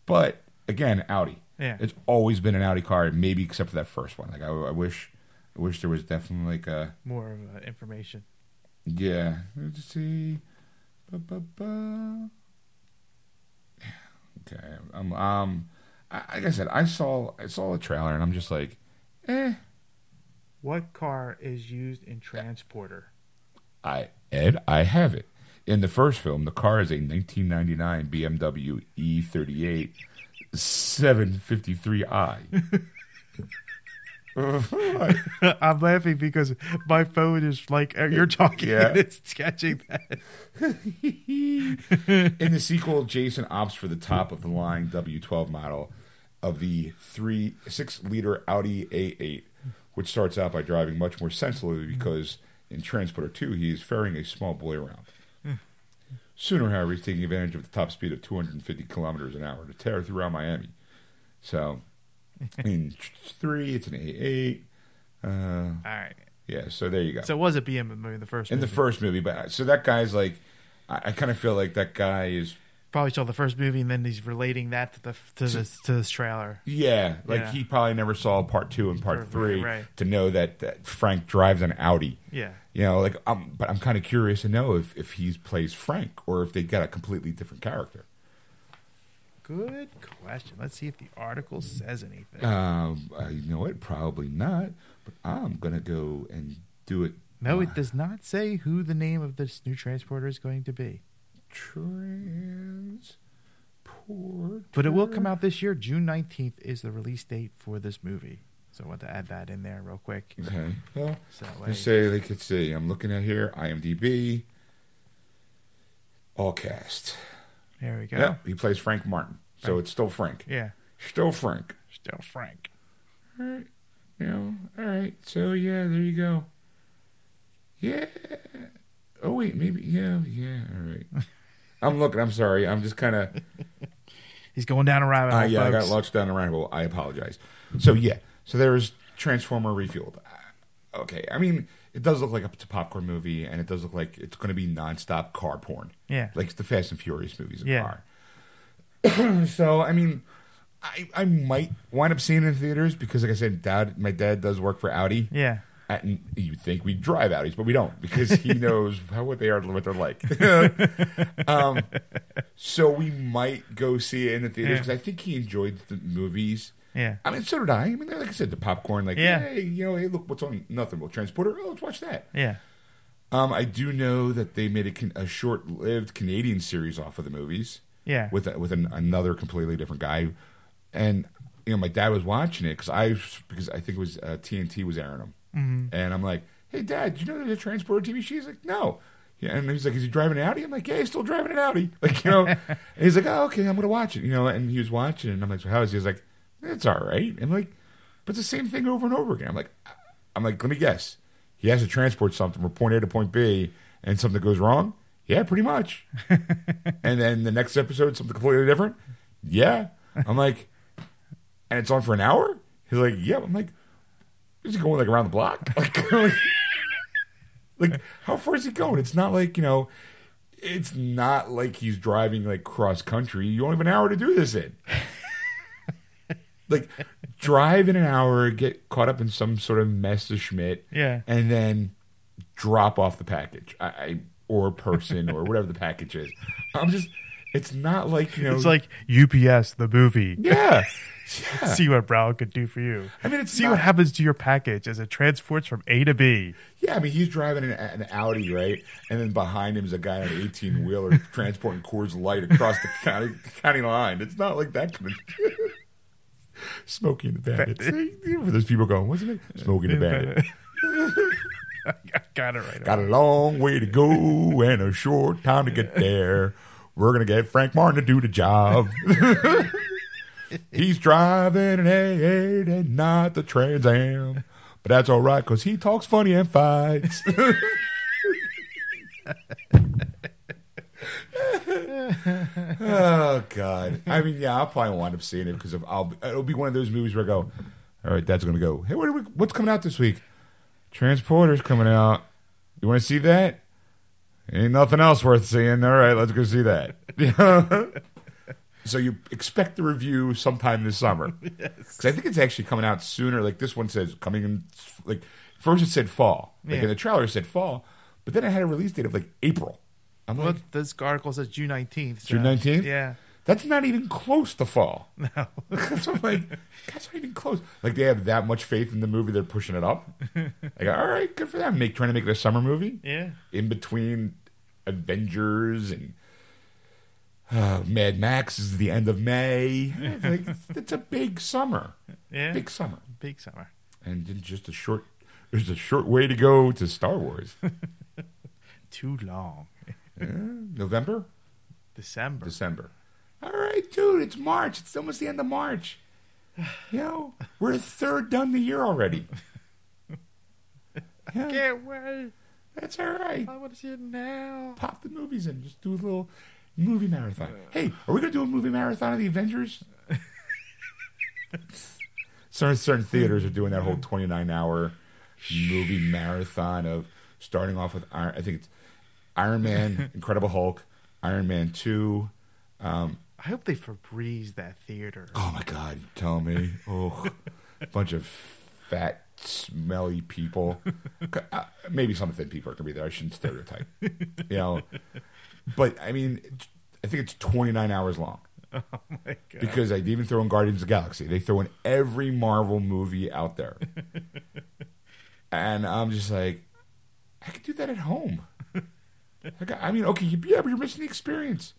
but again, Audi. Yeah. It's always been an Audi car, maybe except for that first one. Like I, I wish, I wish there was definitely like a More of uh, information. Yeah. Let's see. Ba, ba, ba. Okay. Um. Um. I, like I said, I saw I saw the trailer and I'm just like, eh. What car is used in Transporter? I Ed, I have it. In the first film, the car is a 1999 BMW E38 753i. I'm laughing because my phone is like uh, you're talking Yeah. and it's catching that. In the sequel, Jason opts for the top of the line W12 model of the three six liter Audi A8, which starts out by driving much more sensibly because in Transporter 2 he is ferrying a small boy around. Sooner, however, he's taking advantage of the top speed of 250 kilometers an hour to tear throughout Miami. So, in three, it's an A8. Uh, All right. yeah, so there you go So it was a BMW in the first in the movie. first movie. But so that guy's like, I, I kind of feel like that guy is, Probably saw the first movie and then he's relating that to the to this to this trailer. yeah, like Yeah. he probably never saw part two and part Right, three right. to know that, that Frank drives an Audi. Yeah. You know, like, um, but I'm kind of curious to know if if he plays Frank or if they got a completely different character. Good question. Let's see if the article says anything. Um, you know it Probably not. But I'm gonna go and do it. no, it does not say who the name of this new transporter is going to be. Transport. But it will come out this year. June 19th is the release date for this movie. So I want to add that in there real quick. Okay. Well, So that way- say, like, let's see. I'm looking at here. IMDb. All cast. There we go. Yeah, he plays Frank Martin, so it's still Frank. Yeah. Still Frank. Still Frank. All right. You know. All right. So yeah, there you go. Yeah. Oh wait, maybe yeah, yeah. All right. I'm looking. I'm sorry. I'm just kind of. He's going down a rabbit hole. Uh, yeah, I got folks. launched down a rabbit hole. I apologize. So yeah, so there's Transformer refueled. Uh, Okay, I mean it does look like a, it's a popcorn movie, and it does look like it's going to be nonstop car porn, Yeah. like the Fast and Furious movies in Yeah. car. so I mean, I I might wind up seeing it in theaters because, like I said, dad, my dad does work for Audi. Yeah. And you'd think we drive Audis, but we don't because he knows how what they are, what they're like. um, so we might go see it in the theaters Yeah. because I think he enjoyed the movies. Yeah. I mean, so did I. I mean, like I said, the popcorn, like, Yeah. hey, you know, hey, look, what's on? Nothing. Well, Transporter. Oh, let's watch that. Yeah. Um, I do know that they made a, a short-lived Canadian series off of the movies Yeah. with a, with an, another completely different guy, and you know, my dad was watching it because I because I think it was uh, TNT was airing them, Mm-hmm. and I'm like, hey, Dad, do you know there's a Transporter TV? She's like, no. Yeah, and he's like, is he driving an Audi? I'm like, yeah, he's still driving an Audi. Like, you know, and he's like, oh, okay, I'm gonna watch it. You know, and he was watching, it, and I'm like, so how is he? He's like, it's all right. And like, but it's the same thing over and over again. I'm like, I'm like, let me guess. He has to transport something from point A to point B, and something goes wrong. Yeah, pretty much. and then the next episode, something completely different. Yeah, I'm like, and it's on for an hour. He's like, yeah. I'm like, is he going like around the block? Like, like, like, how far is he going? It's not like you know, it's not like he's driving like cross country. You only have an hour to do this in. Like, drive in an hour, get caught up in some sort of mess of Schmidt, Yeah. and then drop off the package, I, I or person or whatever the package is. I'm just, it's not like you know, It's like UPS, the movie. yeah, yeah. See what Brown could do for you. I mean, it's See not- what happens to your package as it transports from A to B. Yeah, I mean, he's driving an, an Audi, right? And then behind him is a guy on an 18 wheeler transporting Coors Light across the county, county line. It's not like that kind of. Smokey and the Bandit. For those people going, what's it? Smokey and the Bandit. I got it right. Got a long way to go and a short time to get there. We're going to get Frank Martin to do the job. He's driving an A8 and not the Trans Am. But that's all right because he talks funny and fights. oh God! I mean, yeah, I'll probably wind up seeing it because I'll. It'll be one of those movies where I go, "All right, Dad's gonna go. Hey, what are we, what's coming out this week? Transporter's coming out. You want to see that? Ain't nothing else worth seeing. All right, let's go see that." so you expect the review sometime this summer? Because I think it's actually coming out sooner. Like this one says coming in. Like first it said fall. Like Yeah. in the trailer it said fall, but then it had a release date of like April. I'm Well, like, this article says June nineteenth. June 19th? Yeah. That's not even close to fall. No. so I'm like, that's not even close. Like they have that much faith in the movie, they're pushing it up. Like, all right, good for them. Make trying to make it a summer movie Yeah. in between Avengers and uh, Mad Max is the end of May. It's like it's a big summer, Yeah. big summer, Big summer. and just a short. There's a short way to go to Star Wars. Too long. Yeah, November, December. December. All right, dude, it's March. It's almost the end of March. You know, we're a third done the year already. Yeah, Can't wait. that's all right. I want to see it now. Pop the movies in. Just do a little movie marathon. Uh. Hey, are we gonna do a movie marathon of the Avengers? certain certain theaters are doing that whole twenty nine hour movie marathon of starting off with Iron, I think it's Iron Man, Incredible Hulk, Iron Man two. Um, I hope they Febreze that theater. oh my God, tell me, oh, bunch of fat, smelly people. Uh, Maybe some thin people are gonna be there. I shouldn't stereotype, you know. But I mean, I think it's twenty nine hours long. Oh my god. because they even throw in Guardians of the Galaxy. They throw in every Marvel movie out there. and I'm just like, I could do that at home. I, I mean, okay, yeah, but you're missing the experience.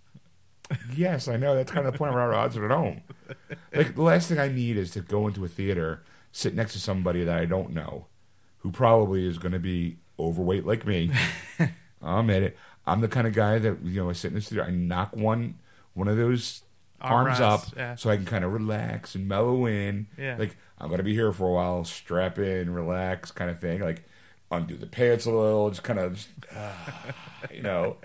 yes, I know. That's kind of the point where our odds are at home. Like, the last thing I need is to go into a theater, sit next to somebody that I don't know, who probably is going to be overweight like me. I'll admit it. I'm the kind of guy that, you know, I sit in the theater, I knock one one of those arms up yeah. so I can kind of relax and mellow in. Yeah. Like I'm gonna be here for a while, strap in, relax, kind of thing. Like undo the pants a little, just kind of, you know.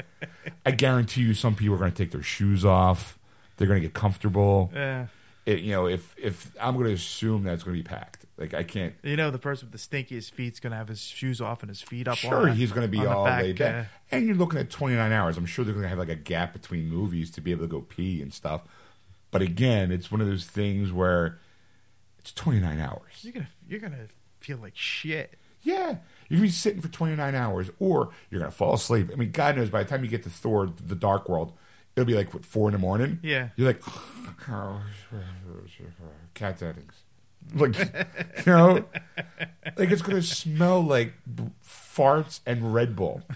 I guarantee you, some people are gonna take their shoes off. They're gonna get comfortable. Yeah. It, you know, if if I'm gonna assume that it's gonna be packed, like I can't. You know, the person with the stinkiest feet's gonna have his shoes off and his feet up. Sure, on, he's going to be all back, laid back. uh, And you're looking at 29 hours. I'm sure they're going to have like a gap between movies to be able to go pee and stuff. But again, it's one of those things where it's 29 hours. you're gonna you're gonna feel like shit. Yeah. You're going to be sitting for 29 hours or you're going to fall asleep. I mean, God knows by the time you get to Thor, the Dark World, it'll be like, what, four in the morning? Yeah. You're like, oh, cat settings. Like, you know, like it's going to smell like farts and Red Bull.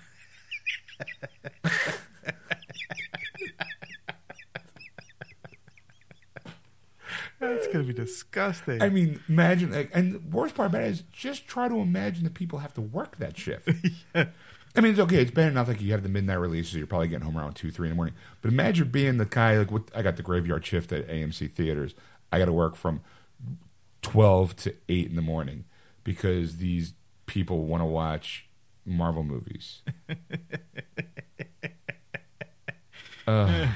That's gonna be disgusting. I mean, imagine, like, and the worst part about it is just try to imagine the people have to work that shift. I mean, it's okay. It's bad enough like you have the midnight releases. You're probably getting home around two, three in the morning. But imagine being the guy like what I got the graveyard shift at AMC theaters. I got to work from twelve to eight in the morning because these people want to watch Marvel movies. Ugh.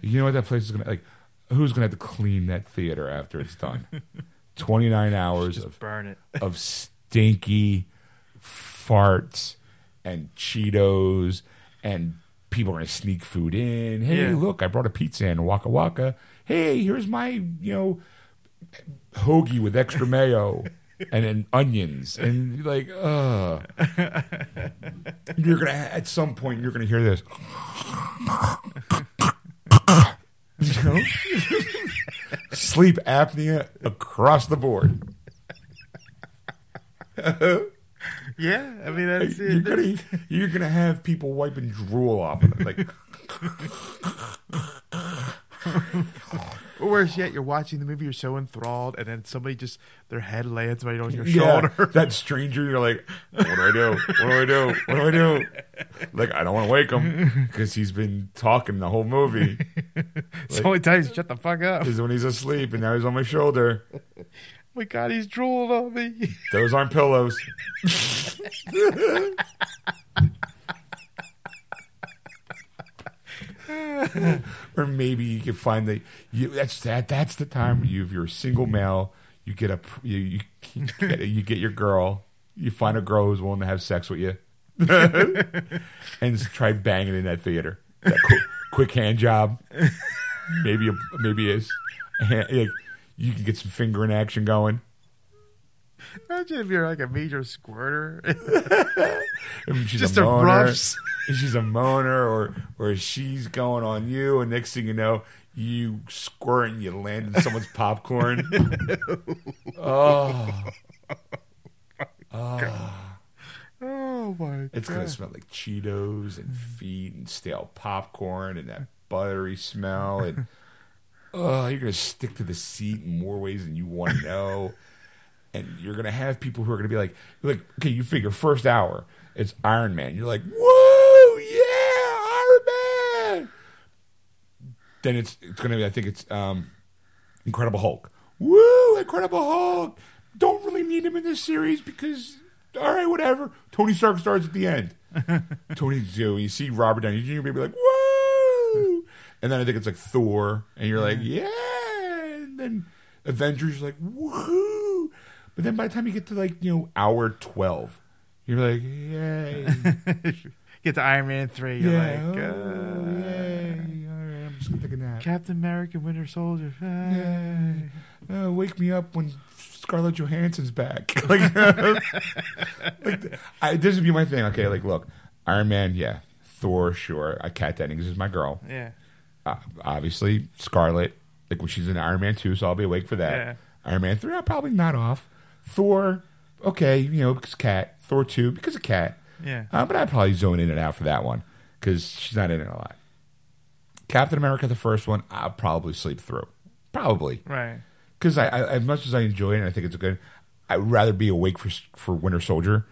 you know what that place is gonna like? Who's gonna have to clean that theater after it's done? Twenty nine hours of burn it. of stinky farts and Cheetos and people are gonna sneak food in. Hey, Yeah. look, I brought a pizza in Waka Waka. Hey, here's my, you know, hoagie with extra mayo and then onions. And you're like, uh You're gonna at some point you're gonna hear this. Sleep apnea across the board. Yeah, I mean that's You're it. gonna you're gonna have people wiping drool off of it. Like Or whereas yet you're watching the movie, you're so enthralled, and then somebody just their head lands right on your Yeah, shoulder. that stranger, you're like, what do I do? What do I do? What do I do? Like, I don't want to wake him because he's been talking the whole movie. it's the only time you shut the fuck up. Is when he's asleep and now he's on my shoulder. my God, he's drooling on me. Those aren't pillows. or maybe you can find the you that's that that's the time you you're single male you get a you you, get, you get your girl you find a girl who's willing to have sex with you and try banging in that theater. That quick, quick hand job. Maybe a, maybe is you can get some fingering action going Imagine if you're like a major squirter. She's Just a a moaner. roughs. She's a moaner, or or she's going on you, and next thing you know, you squirt and you land in someone's popcorn. oh, oh my God. it's gonna smell like Cheetos and feet and stale popcorn and that buttery smell, and oh, you're gonna stick to the seat in more ways than you want to know. And you're gonna have people who are gonna be like, like, okay, you figure first hour, it's Iron Man. You're like, whoa, yeah, Iron Man. Then it's it's gonna be, I think it's um, Incredible Hulk. Woo, Incredible Hulk. Don't really need him in this series because, all right, whatever. Tony Stark starts at the end. Tony, you, know, you see Robert Downey Jr. Maybe like, woo, and then I think it's like Thor, and you're like, yeah, and then Avengers, like, woohoo. But then by the time you get to like you know hour twelve, you're like, yay, Get to Iron Man 3. You're yeah, like, oh, uh, yay. All right, I'm just gonna take a nap. Captain America, Winter Soldier. Yay. Uh, wake me up when Scarlett Johansson's back. like, like I, this would be my thing. Okay, like, look, Iron Man, yeah, Thor, sure. I Kat Dennings is my girl. Yeah. Uh, obviously, Scarlett, like when she's in Iron Man two, so I'll be awake for that. Yeah. Iron Man three, I'm probably not off. Thor, okay, you know, because Kat. Thor two, because of Kat. Yeah. Uh, but I'd probably zone in and out for that one because she's not in it a lot. Captain America, the first one, I'll probably sleep through. Probably Right. because I, I, as much as I enjoy it, and I think it's a good. I'd rather be awake for for Winter Soldier,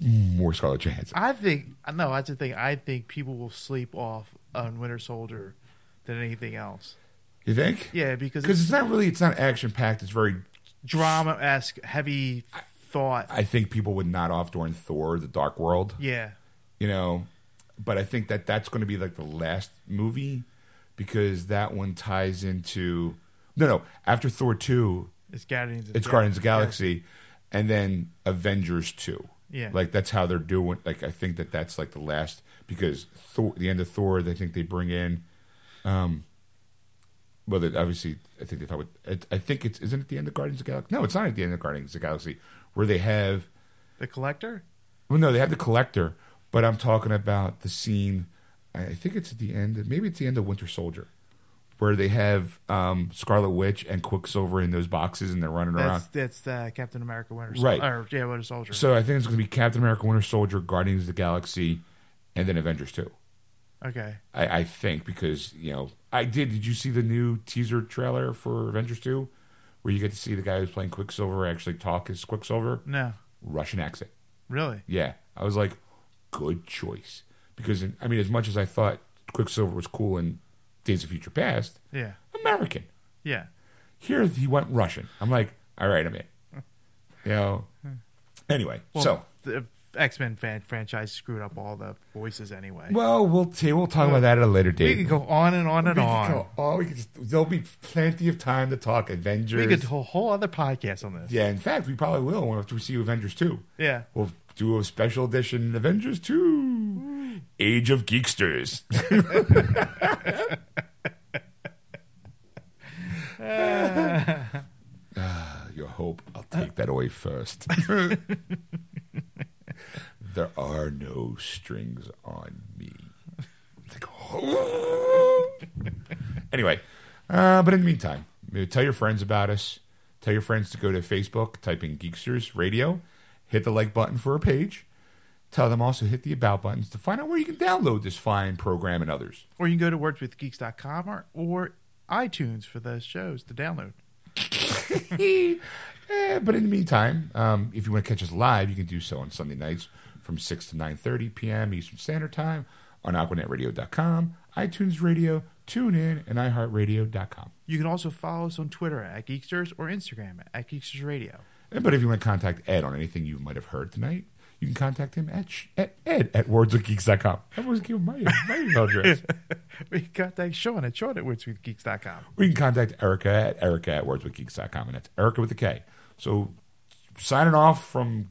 more Scarlett Johansson. I think, no, that's the thing. I think people will sleep off on Winter Soldier than anything else. You think? Yeah, because Because it's it's not really. It's not action packed. It's very. Drama esque, heavy thought. I think people would nod off during Thor: The Dark World. yeah. You know, but I think that that's going to be like the last movie because that one ties into. No, no. After Thor two, It's Guardians. of it's the Guardians of Galaxy. Galaxy, and then Avengers two. Yeah. like that's how they're doing. Like I think that that's like the last because Thor, the end of Thor, they think they bring in. Um, well, obviously, I think they thought. With, it, I think it's isn't it the end of Guardians of the Galaxy? No, it's not at the end of Guardians of the Galaxy where they have. The Collector? Well, no, they have the collector, but I'm talking about the scene. I think it's at the end. of- Maybe it's the end of Winter Soldier, where they have um, Scarlet Witch and Quicksilver in those boxes, and they're running around. That's, that's uh, Captain America Winter Right. Soldier. Or, yeah, Winter Soldier. So I think it's going to be Captain America, Winter Soldier, Guardians of the Galaxy, and then Avengers two. Okay. I, I think because you know I did. Did you see the new teaser trailer for Avengers two, where you get to see the guy who's playing Quicksilver actually talk as Quicksilver, No. Russian accent? Really? Yeah, I was like, good choice because I mean, as much as I thought Quicksilver was cool in Days of Future Past, Yeah. American. Yeah. Here he went Russian. I'm like, all right, I'm in. You know. Hmm. Anyway, Well, so the X Men fan franchise screwed up all the voices anyway. well, we'll t- we'll talk about that at a later date. we could go on and on and We could on. go- oh, we could just, there'll be plenty of time to talk Avengers. We could do a whole other podcast on this. yeah, in fact, we probably will after we see Avengers 2. Yeah. We'll do a special edition Avengers 2 Age of Geeksters. Ah, your hope, I'll take that away first. there are no strings on me. Like, oh. anyway, uh, but in the meantime, tell your friends about us. Tell your friends to go to Facebook, type in Geeksters Radio, hit the like button for a page. Tell them also hit the about buttons to find out where you can download this fine program and others. Or you can go to wordswithgeeks.com or, or iTunes for those shows to download. Eh, but in the meantime, um, if you want to catch us live, you can do so on Sunday nights from 6 to 9.30 p.m. Eastern Standard Time on AquanetRadio.com, iTunes Radio, TuneIn, and iHeartRadio.com. You can also follow us on Twitter at Geeksters or Instagram at Geeksters Radio. But if you want to contact Ed on anything you might have heard tonight, you can contact him at, sh- at ed at wordswithgeeks.com. I was giving my, my email address. We can contact Sean at Sean at WordsWithGeeks.com. We can contact Erica at Erica at wordswithgeeks.com, and that's Erica with a K. So, signing off from